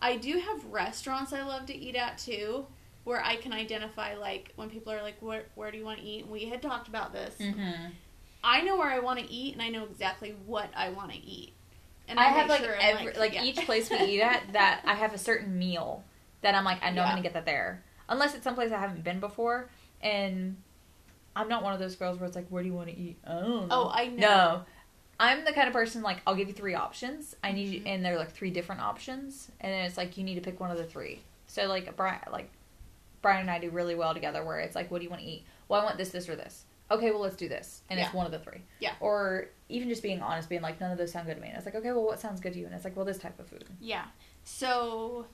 I do have restaurants I love to eat at too, where I can identify like when people are like, "Where where do you want to eat?" And we had talked about this. Mm-hmm. I know where I want to eat, and I know exactly what I want to eat. And I have like sure every like yeah. each place we eat at that I have a certain meal that I'm like I know I'm gonna get that there unless it's someplace I haven't been before and I'm not one of those girls where it's like where do you want to eat I don't know Oh, I know. no I'm the kind of person like I'll give you three options. I need you, and they're like three different options, and then it's like you need to pick one of the three. So like Brian, like Brian and I do really well together, where it's like, what do you want to eat? Well, I want this, this, or this. Okay, well let's do this, and it's one of the three. Yeah. Or even just being honest, being like, none of those sound good to me. And it's like, okay, well what sounds good to you? And it's like, well this type of food. Yeah. So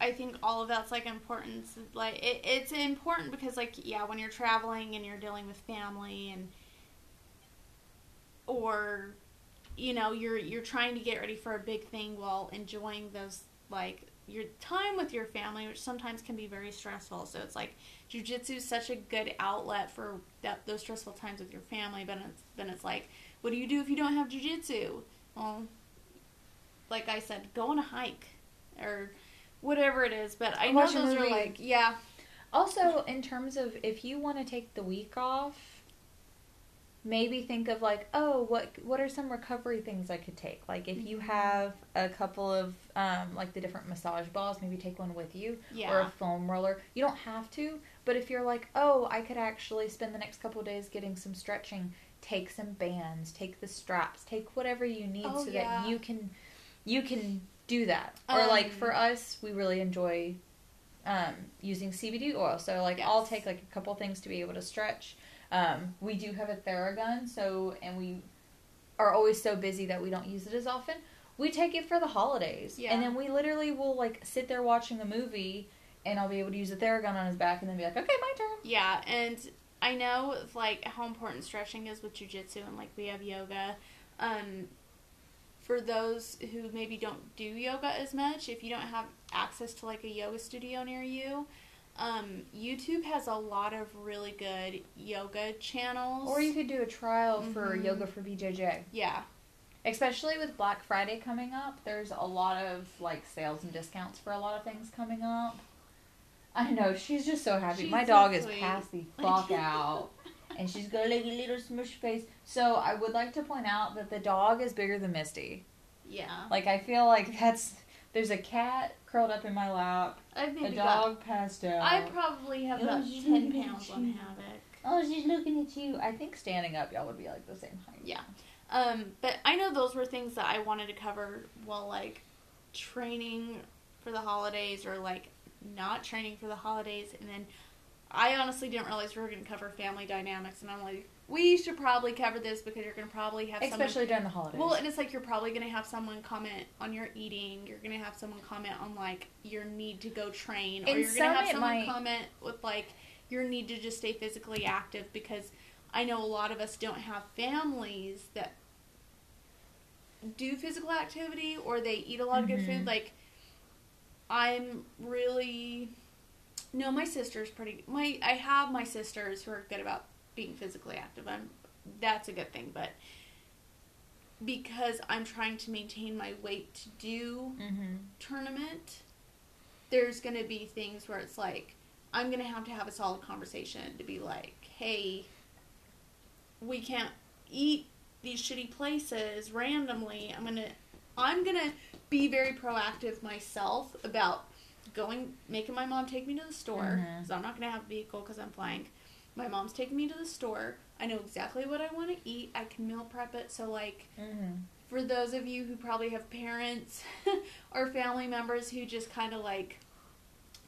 I think all of that's like important. Like it, it's important because like yeah, when you're traveling and you're dealing with family and or you know, you're you're trying to get ready for a big thing while enjoying those like your time with your family, which sometimes can be very stressful. So it's like jujitsu is such a good outlet for that those stressful times with your family. But it's then it's like, what do you do if you don't have jujitsu? Well, like I said, go on a hike or whatever it is. But I know Watch those are like yeah, Also, in terms of if you want to take the week off, maybe think of like, oh, what what are some recovery things I could take? Like if you Mhm. have a couple of um, like the different massage balls, maybe take one with you yeah, or a foam roller. You don't have to, but if you're like, oh, I could actually spend the next couple of days getting some stretching, take some bands, take the straps, take whatever you need Oh, so yeah. that you can you can do that. or like Um, for us, we really enjoy um, using CBD oil. So like I'll take like a couple things to be able to stretch. Um, we do have a Theragun, so and we are always so busy that we don't use it as often. We take it for the holidays, Yeah. and then we literally will like sit there watching a movie, and I'll be able to use the Theragun on his back, and then be like, okay, my turn. yeah, and I know like how important stretching is with jujitsu and like we have yoga. Um, for those who maybe don't do yoga as much, if you don't have access to like a yoga studio near you, um, YouTube has a lot of really good yoga channels. Or you could do a trial for Mhm. yoga for BJJ. yeah, Especially with Black Friday coming up, there's a lot of like sales and discounts for a lot of things coming up. I know she's just so happy. She's My so dog is sweet. passed the fuck out, and she's got like a little smush face. So I would like to point out that the dog is bigger than Misty. yeah. Like I feel like that's there's a cat curled up in my lap, I a maybe dog passed out. I probably have Oh, about she's ten pounds on you. Havoc. oh, she's looking at you. I think standing up, y'all would be like the same height. Yeah. Um, but I know those were things that I wanted to cover while like training for the holidays or like not training for the holidays and then I honestly didn't realize we were going to cover family dynamics and I'm like we should probably cover this because you're going to probably have someone Especially during the holidays. well, and it's like you're probably going to have someone comment on your eating. You're going to have someone comment on like your need to go train, or In you're going to have someone might- comment with like your need to just stay physically active because I know a lot of us don't have families that do physical activity or they eat a lot of good food. Mm-hmm. Like I'm really no, my sister's pretty. My I have my sisters who are good about being physically active. I'm that's a good thing, but because I'm trying to maintain my weight to do mm-hmm. tournament, there's going to be things where it's like I'm going to have to have a solid conversation to be like, "Hey, we can't eat these shitty places randomly. I'm going to I'm going to be very proactive myself about going making my mom take me to the store Mhm. cuz I'm not going to have a vehicle cuz I'm flying. My mom's taking me to the store. I know exactly what I want to eat. I can meal prep it so like Mm-hmm. for those of you who probably have parents or family members who just kind of like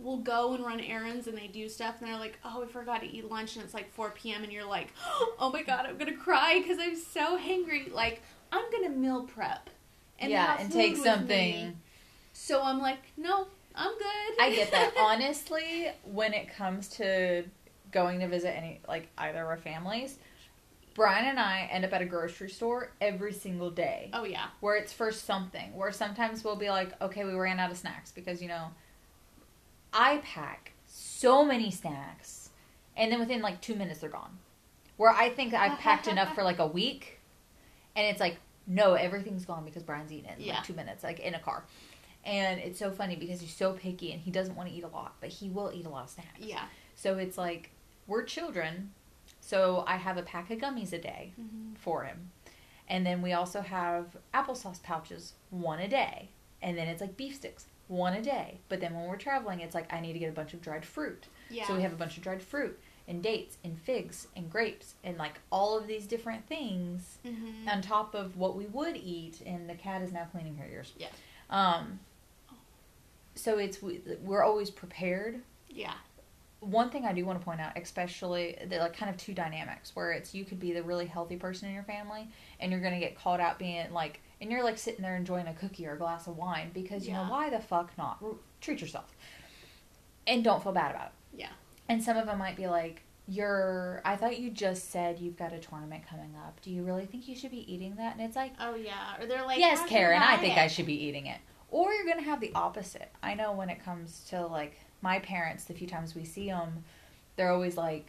will go and run errands and they do stuff and they're like, oh, I forgot to eat lunch and it's like 4 p.m. and you're like, oh my god, I'm gonna cry because I'm so hungry. Like, I'm gonna meal prep and yeah, and take something. me. So I'm like, no, I'm good. I get that. Honestly, when it comes to going to visit any like either of our families, Brian and I end up at a grocery store every single day. oh yeah, Where it's for something. Where sometimes we'll be like, okay, we ran out of snacks because you know I pack so many snacks and then within like two minutes they're gone. Where I think I've packed enough for like a week and it's like, no, everything's gone because Brian's eaten it in Yeah. like two minutes, like in a car. And it's so funny because he's so picky and he doesn't want to eat a lot, but he will eat a lot of snacks. yeah. So it's like we're children, so I have a pack of gummies a day Mhm. for him. And then we also have applesauce pouches, one a day. And then it's like beef sticks, one a day. But then when we're traveling, it's like I need to get a bunch of dried fruit. Yeah. So we have a bunch of dried fruit. and dates and figs and grapes and like all of these different things Mm-hmm. on top of what we would eat. And the cat is now cleaning her ears. Yeah. Um. So it's we- we're always prepared yeah. One thing I do want to point out, especially the like kind of two dynamics where it's you could be the really healthy person in your family and you're gonna get called out being like and you're like sitting there enjoying a cookie or a glass of wine because you know why the fuck not treat yourself and don't feel bad about it. Yeah. And some of them might be like you're I thought you just said you've got a tournament coming up. Do you really think you should be eating that? And it's like Oh yeah. Or they're like, yes, Karen, I think I should be eating it. Or you're going to have the opposite. I know when it comes to like my parents, the few times we see them, they're always like,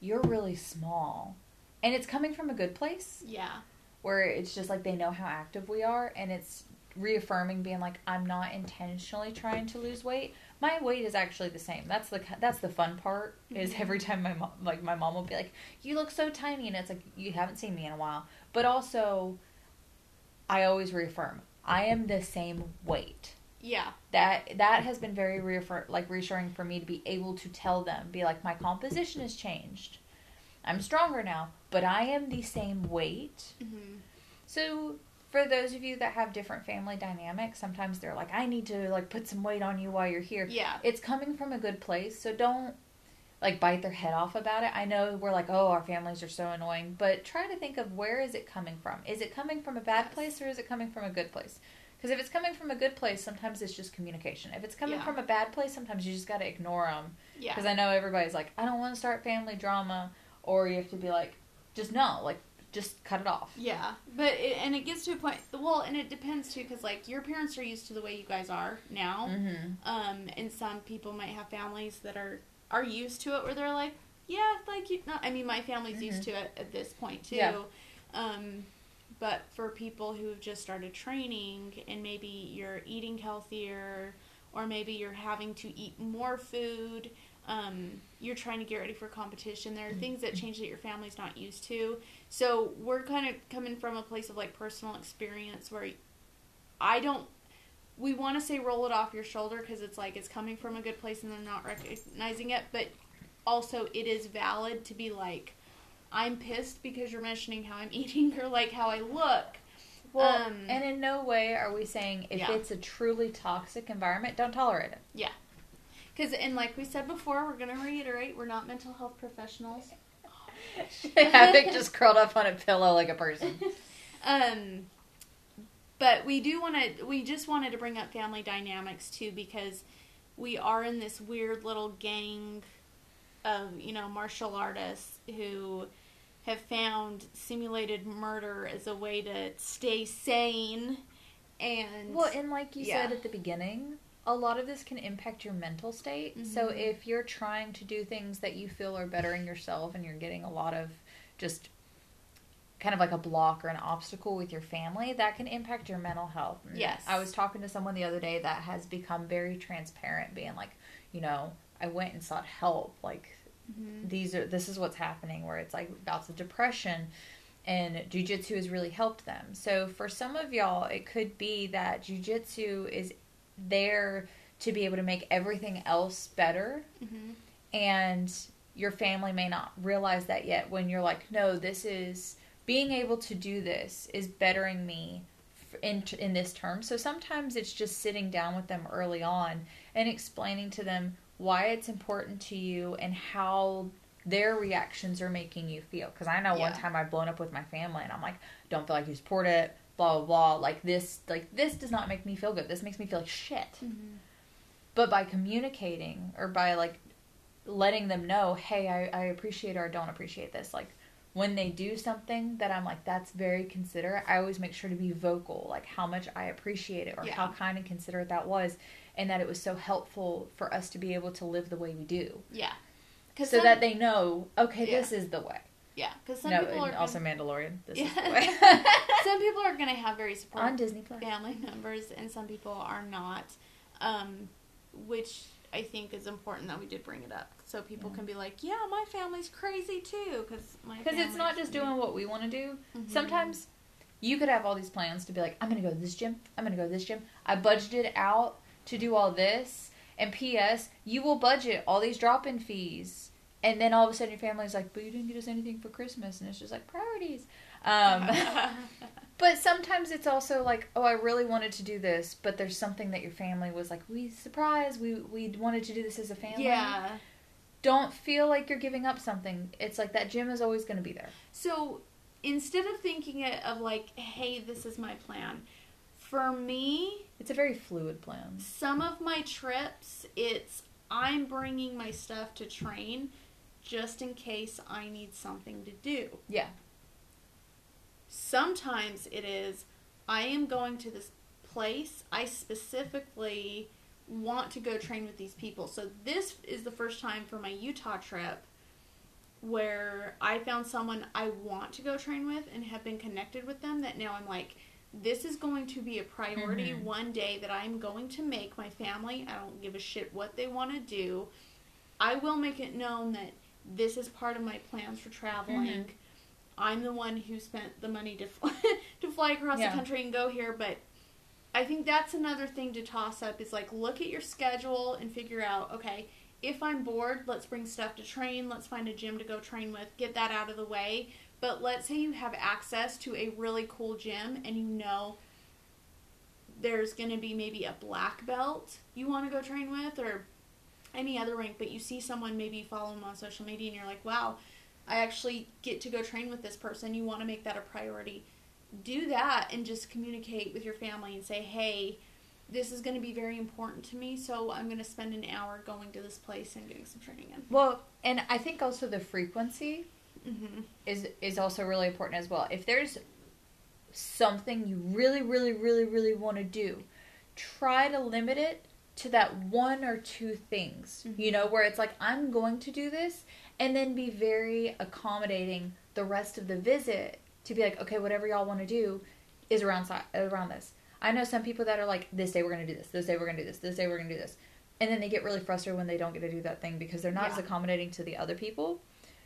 you're really small. And it's coming from a good place Yeah. where it's just like they know how active we are and it's reaffirming being like I'm not intentionally trying to lose weight. My weight is actually the same. That's the that's the fun part is Mhm. every time my mom like my mom will be like you look so tiny and it's like you haven't seen me in a while. But also I always reaffirm I am the same weight. Yeah. That that has been very reaffir- like reassuring for me to be able to tell them be like my composition has changed. I'm stronger now, but I am the same weight. Mm-hmm. So for those of you that have different family dynamics, sometimes they're like, I need to like put some weight on you while you're here. Yeah. It's coming from a good place, so don't like bite their head off about it. I know we're like, oh, our families are so annoying, but try to think of where is it coming from? Is it coming from a bad Yes. place or is it coming from a good place? Because if it's coming from a good place, sometimes it's just communication. If it's coming Yeah. from a bad place, sometimes you just got to ignore them. Yeah. Because I know everybody's like, I don't want to start family drama, or you have to be like, just no, like, just cut it off. Yeah, but it, and it gets to a point. Well, and it depends too, because like your parents are used to the way you guys are now, Mm-hmm. um, and some people might have families that are are used to it, where they're like, yeah, like you. No, I mean, my family's used to it at this point too. Yeah. Um, but for people who have just started training, and maybe you're eating healthier, or maybe you're having to eat more food. Um, you're trying to get ready for competition. There are things that change that your family's not used to. So we're kind of coming from a place of like personal experience where I don't. We want to say roll it off your shoulder because it's like it's coming from a good place and they're not recognizing it, but also it is valid to be like, I'm pissed because you're mentioning how I'm eating or like how I look. Well, Um, and in no way are we saying if Yeah. it's a truly toxic environment, don't tolerate it. Yeah. Because, and like we said before, we're going to reiterate, we're not mental health professionals. Havoc just curled up on a pillow like a person. Um, but we do want to. We just wanted to bring up family dynamics too because we are in this weird little gang of you know martial artists who have found simulated murder as a way to stay sane. And Well, and like you said at the beginning, a lot of this can impact your mental state. So Mhm. if you're trying to do things that you feel are bettering yourself and you're getting a lot of just kind of like a block or an obstacle with your family, that can impact your mental health. And Yes. I was talking to someone the other day that has become very transparent, being like, you know, I went and sought help. Like, Mhm. these are this is what's happening where it's like bouts of depression and jujitsu has really helped them. So for some of y'all it could be that jujitsu is there to be able to make everything else better Mhm. and your family may not realize that yet when you're like no this is being able to do this is bettering me in in this term so sometimes it's just sitting down with them early on and explaining to them why it's important to you and how their reactions are making you feel. Because i know one time i've blown up with my family and i'm like don't feel like you support it blah blah blah. Like this like this does not make me feel good. This makes me feel like shit. Mhm. but by communicating or by like letting them know hey I, I appreciate or I don't appreciate this like when they do something that i'm like that's very considerate i always make sure to be vocal like how much i appreciate it or Yeah. how kind and considerate that was and that it was so helpful for us to be able to live the way we do Yeah. Cause so that they know okay Yeah. this is the way yeah, because some no people are also gonna, mandalorian this Yeah. is the way some people are going to have very supportive on disney plus family members and some people are not um, which i think is important that we did bring it up so people Yeah. can be like yeah my family's crazy too because my because it's not just doing what we want to do Mhm. Sometimes you could have all these plans to be like, I'm going to go to this gym. I'm going to go to this gym. I budgeted out to do all this. And P.S. You will budget all these drop in fees and then all of a sudden your family's like, "But you didn't get us anything for Christmas," and it's just like priorities. Um, but sometimes it's also like, "Oh, I really wanted to do this, but there's something that your family was like, we surprise, we we wanted to do this as a family." yeah. Don't feel like you're giving up something. It's like that gym is always going to be there. So instead of thinking it of like, hey, this is my plan, for me, It's a very fluid plan. some of my trips, it's I'm bringing my stuff to train just in case I need something to do. Yeah. Sometimes it is I am going to this place. I specifically want to go train with these people. So this is the first time for my Utah trip where I found someone I want to go train with and have been connected with them that now I'm like this is going to be a priority Mhm. one day that I'm going to make my family. I don't give a shit what they want to do. I will make it known that this is part of my plans for traveling. Mhm. I'm the one who spent the money to fly, to fly across Yeah. the country and go here, but I think that's another thing to toss up is like look at your schedule and figure out, okay, if I'm bored, let's bring stuff to train, let's find a gym to go train with, get that out of the way. But let's say you have access to a really cool gym and you know there's going to be maybe a black belt you want to go train with or any other rank, but you see someone maybe follow them on social media and you're like, wow, I actually get to go train with this person. You want to make that a priority. Do that and just communicate with your family and say, hey, this is going to be very important to me, so I'm going to spend an hour going to this place and doing some training in. Well, and I think also the frequency Mm-hmm. is is also really important as well. If there's something you really, really, really, really want to do, try to limit it to that one or two things. You know, where it's like I'm going to do this, and then be very accommodating the rest of the visit to be like, okay, whatever y'all want to do is around around this. I know some people that are like, this day we're gonna do this, this day we're gonna do this, this day we're gonna do this, and then they get really frustrated when they don't get to do that thing because they're not as accommodating to the other people.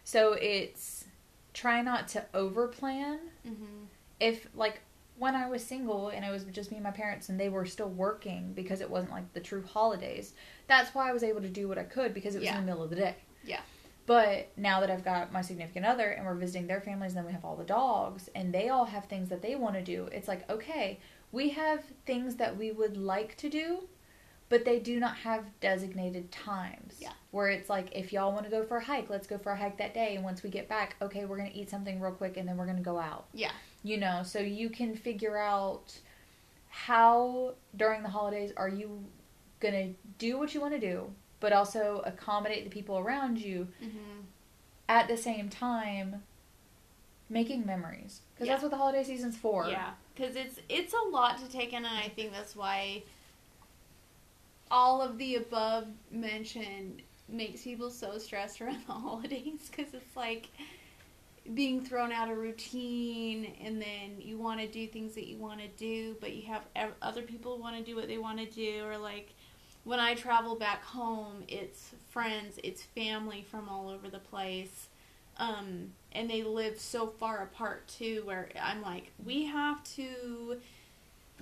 So it's try not to over plan. Mm-hmm. If like when I was single and it was just me and my parents and they were still working because it wasn't like the true holidays, that's why I was able to do what I could because it was Yeah. in the middle of the day. Yeah. But now that I've got my significant other and we're visiting their families, and then we have all the dogs and they all have things that they want to do. It's like, okay, we have things that we would like to do, but they do not have designated times. Yeah. Where it's like, if y'all want to go for a hike, let's go for a hike that day. And once we get back, okay, we're going to eat something real quick and then we're going to go out. Yeah. You know, so you can figure out how during the holidays are you going to do what you want to do, but also accommodate the people around you Mm-hmm. at the same time making memories because Yeah. that's what the holiday season's for Yeah, because it's it's a lot to take in, and I think that's why all of the above mentioned makes people so stressed around the holidays because it's like being thrown out of routine and then you want to do things that you want to do but you have other people want to do what they want to do or like when i travel back home it's friends it's family from all over the place um, and they live so far apart too where i'm like we have to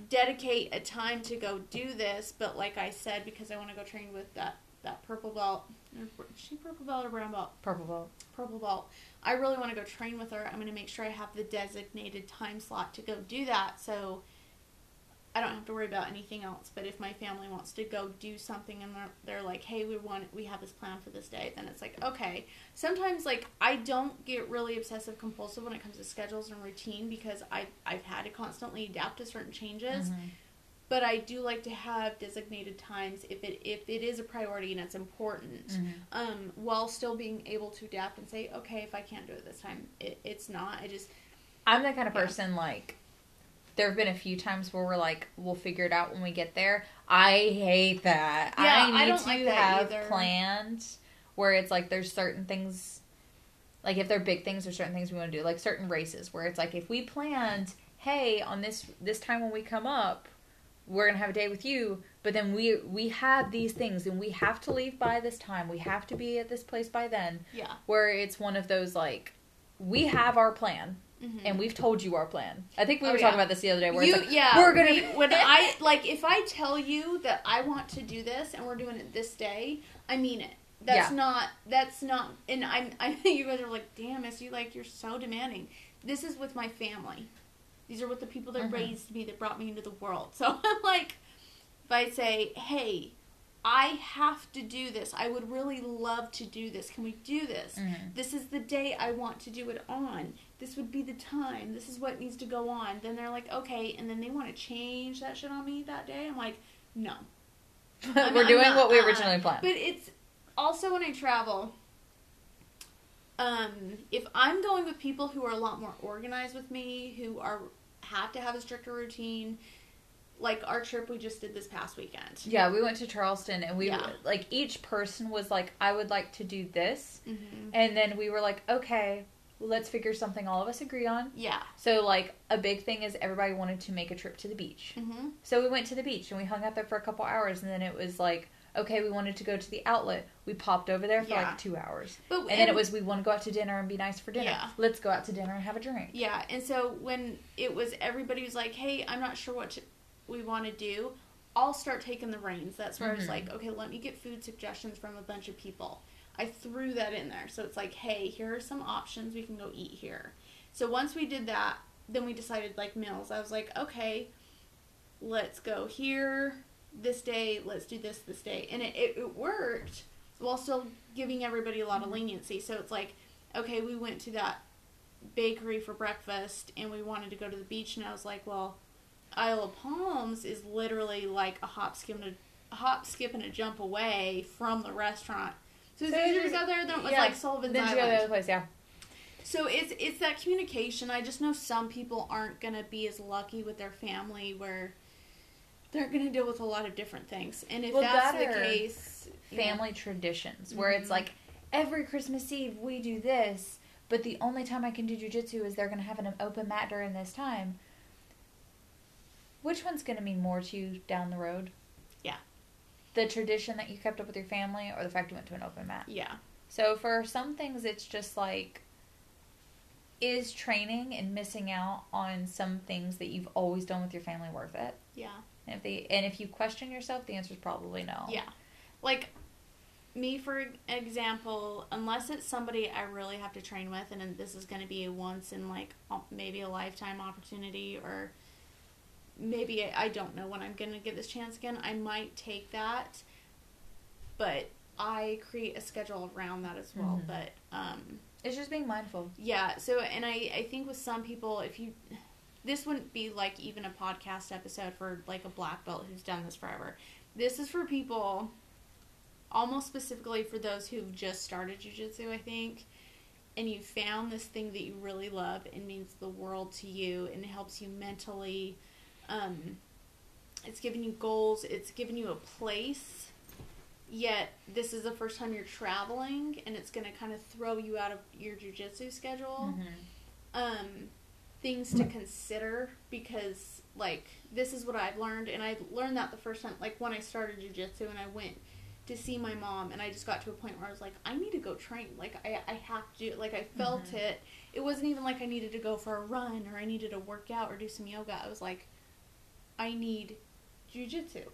dedicate a time to go do this but like i said because i want to go train with that that purple belt is she purple belt or brown belt? Purple belt. Purple belt. I really want to go train with her. I'm going to make sure i have the designated time slot to go do that so i don't have to worry about anything else but if my family wants to go do something and they're, they're like hey we want we have this plan for this day then it's like okay sometimes like i don't get really obsessive compulsive when it comes to schedules and routine because i i've had to constantly adapt to certain changes Mhm. but I do like to have designated times if it if it is a priority and it's important, Mhm. um, while still being able to adapt and say, okay, if I can't do it this time, it, it's not. I just i'm the kind of Yeah. person like there have been a few times where we're like we'll figure it out when we get there. I hate that. Yeah, i I need don't to like have either. planned where it's like there's certain things like if they're big things or certain things we want to do like certain races where it's like if we planned hey on this this time when we come up we're gonna have a day with you but then we we have these things and we have to leave by this time. We have to be at this place by then. Yeah. where it's one of those like we have our plan Mhm. and we've told you our plan i think we Oh, were yeah. talking about this the other day where you, it's like yeah, we're gonna we- when I like if I tell you that I want to do this and we're doing it this day, I mean it. That's Yeah. not. That's not. And I'm. I think you guys are like, damn, Miss, you like you're so demanding. This is with my family. These are with the people that Mhm. raised me, that brought me into the world. So I'm like, if I say, hey, I have to do this. I would really love to do this. Can we do this? Mhm. This is the day I want to do it on. This would be the time. This is what needs to go on. Then they're like, okay, and then they want to change that shit on me that day. I'm like, no. I'm- We're I'm doing not- what we originally planned. But it's also when I travel, um, if I'm going with people who are a lot more organized with me, who are have to have a stricter routine, like our trip we just did this past weekend. Yeah, we went to Charleston and we Yeah. like each person was like, I would like to do this. Mm-hmm. And then we were like, okay, let's figure something all of us agree on. Yeah. So, like, a big thing is everybody wanted to make a trip to the beach. Mm-hmm. So we went to the beach and we hung out there for a couple hours. And then it was like, okay, we wanted to go to the outlet. We popped over there for Yeah. like two hours. But And then it was, we want to go out to dinner and be nice for dinner. Yeah. Let's go out to dinner and have a drink. Yeah, and so when it was everybody was like, "Hey, I'm not sure what to, we want to do," I'll start taking the reins. That's where I was Mhm. like, "Okay, let me get food suggestions from a bunch of people." I threw that in there, so it's like, "Hey, here are some options. We can go eat here." So once we did that, then we decided like meals. I was like, "Okay, let's go here this day. Let's do this this day," and it it, it worked while still giving everybody a lot of mm-hmm. leniency. So it's like, okay, we went to that bakery for breakfast and we wanted to go to the beach and I was like, well, Isle of Palms is literally like a hop skip and a, a hop skip and a jump away from the restaurant. So it's So to go there than it yeah, like Sullivan's Then to go the other place, yeah. So it's it's that communication. I just know some people aren't gonna be as lucky with their family where they're gonna deal with a lot of different things. And if Well, that's that the case, you know, family traditions where it's Mhm. like every Christmas Eve we do this, but the only time I can do jujitsu is they're going to have an open mat during this time. Which one's going to mean more to you down the road? The tradition that you kept up with your family or the fact you went to an open mat? yeah, So for some things, it's just like, is training and missing out on some things that you've always done with your family worth it? yeah. And if they and if you question yourself, the answer is probably no. Yeah. Like me for example, unless it's somebody I really have to train with and this is going to be a once in like maybe a lifetime opportunity or maybe I don't know when I'm going to get this chance again, I might take that. But I create a schedule around that as well, Mhm. but um It's just being mindful. yeah, so and I I think with some people if you this wouldn't be like even a podcast episode for like a black belt who's done this forever. This is for people almost specifically for those who've just started jujitsu, I think. And you found this thing that you really love and means the world to you and it helps you mentally. Um, it's giving you goals, it's giving you a place. Yet this is the first time you're traveling and it's gonna kind of throw you out of your jujitsu schedule Mm-hmm. um, things to consider because like this is what I've learned and I learned that the first time like when I started jujitsu and I went to see my mom and I just got to a point where I was like I need to go train like I, I have to like I felt Mhm. it it wasn't even like I needed to go for a run or I needed to work out or do some yoga I was like I need jujitsu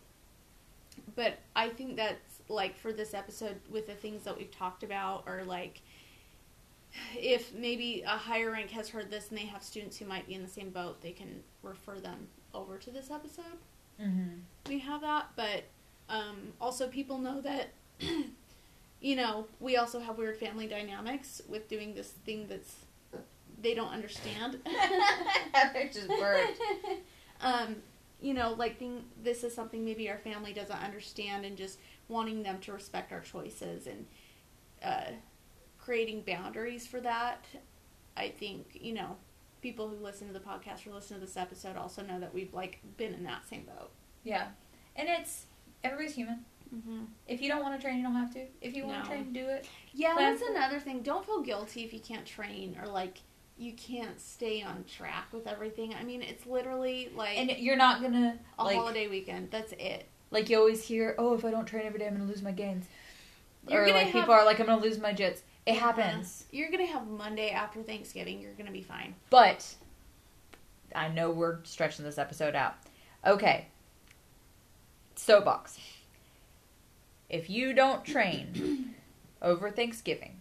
but I think that's like for this episode with the things that we've talked about or like if maybe a higher rank has heard this and they have students who might be in the same boat, they can refer them over to this episode. Mm-hmm. We have that, but um, also people know that, you know, we also have weird family dynamics with doing this thing that's they don't understand. Heather just burped. um, you know, like thing, this is something maybe our family doesn't understand, and just wanting them to respect our choices and uh, creating boundaries for that. I think you know people who listen to the podcast or listen to this episode also know that we've like been in that same boat. Yeah, and it's everybody's human. Mm-hmm. If you don't want to train, you don't have to. If you want No. to train, do it. Yeah, Plan that's for- another thing. Don't feel guilty if you can't train or like you can't stay on track with everything. I mean, it's literally like And you're not gonna a like holiday weekend. That's it. like you always hear, oh, if I don't train every day, I'm gonna lose my gains. You're or like have- people are like, I'm gonna lose my jits. It Yeah. happens, You're gonna have Monday after Thanksgiving. You're gonna be fine. but I know we're stretching this episode out. Okay, soapbox. If you don't train over Thanksgiving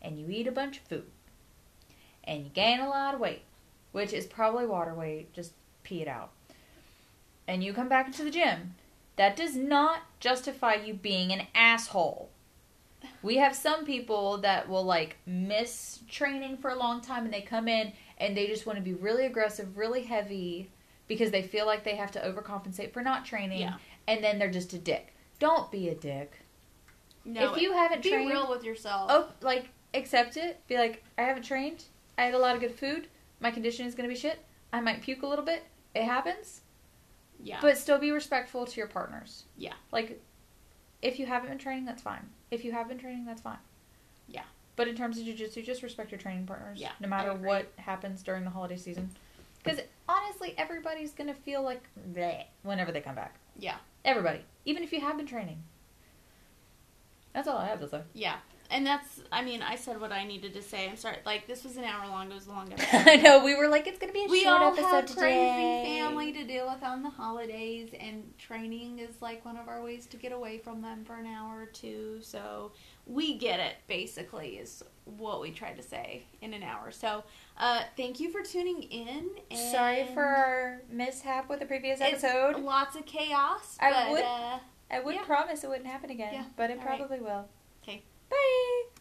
and you eat a bunch of food and you gain a lot of weight, which is probably water weight, just pee it out, and you come back into the gym, that does not justify you being an asshole. We have some people that will like miss training for a long time and they come in and they just want to be really aggressive, really heavy because they feel like they have to overcompensate for not training Yeah. and then they're just a dick. Don't be a dick. No, if you haven't be trained, real with yourself. oh, like accept it. Be like, I haven't trained. I had a lot of good food. My condition is going to be shit. I might puke a little bit. It happens. yeah. But still be respectful to your partners. Yeah. Like, if you haven't been training, that's fine. If you have been training, that's fine. Yeah. But in terms of jujitsu, just respect your training partners. Yeah, No matter what happens during the holiday season. Because honestly, everybody's going to feel like bleh whenever they come back. Yeah. Everybody. Even if you have been training. That's all I have to say. yeah. And that's, I mean, I said what I needed to say. I'm sorry. Like, this was an hour long. It was a long episode. I know. We were like, it's going to be a we short all episode have today. crazy family to deal with on the holidays, and training is like one of our ways to get away from them for an hour or two. So we get it. Basically, is what we tried to say in an hour. So uh, thank you for tuning in. And Sorry for our mishap with the previous episode. lots of chaos. I but, would- Uh, I would yeah. promise it wouldn't happen again, Yeah, but it all right. probably will. okay. Bye.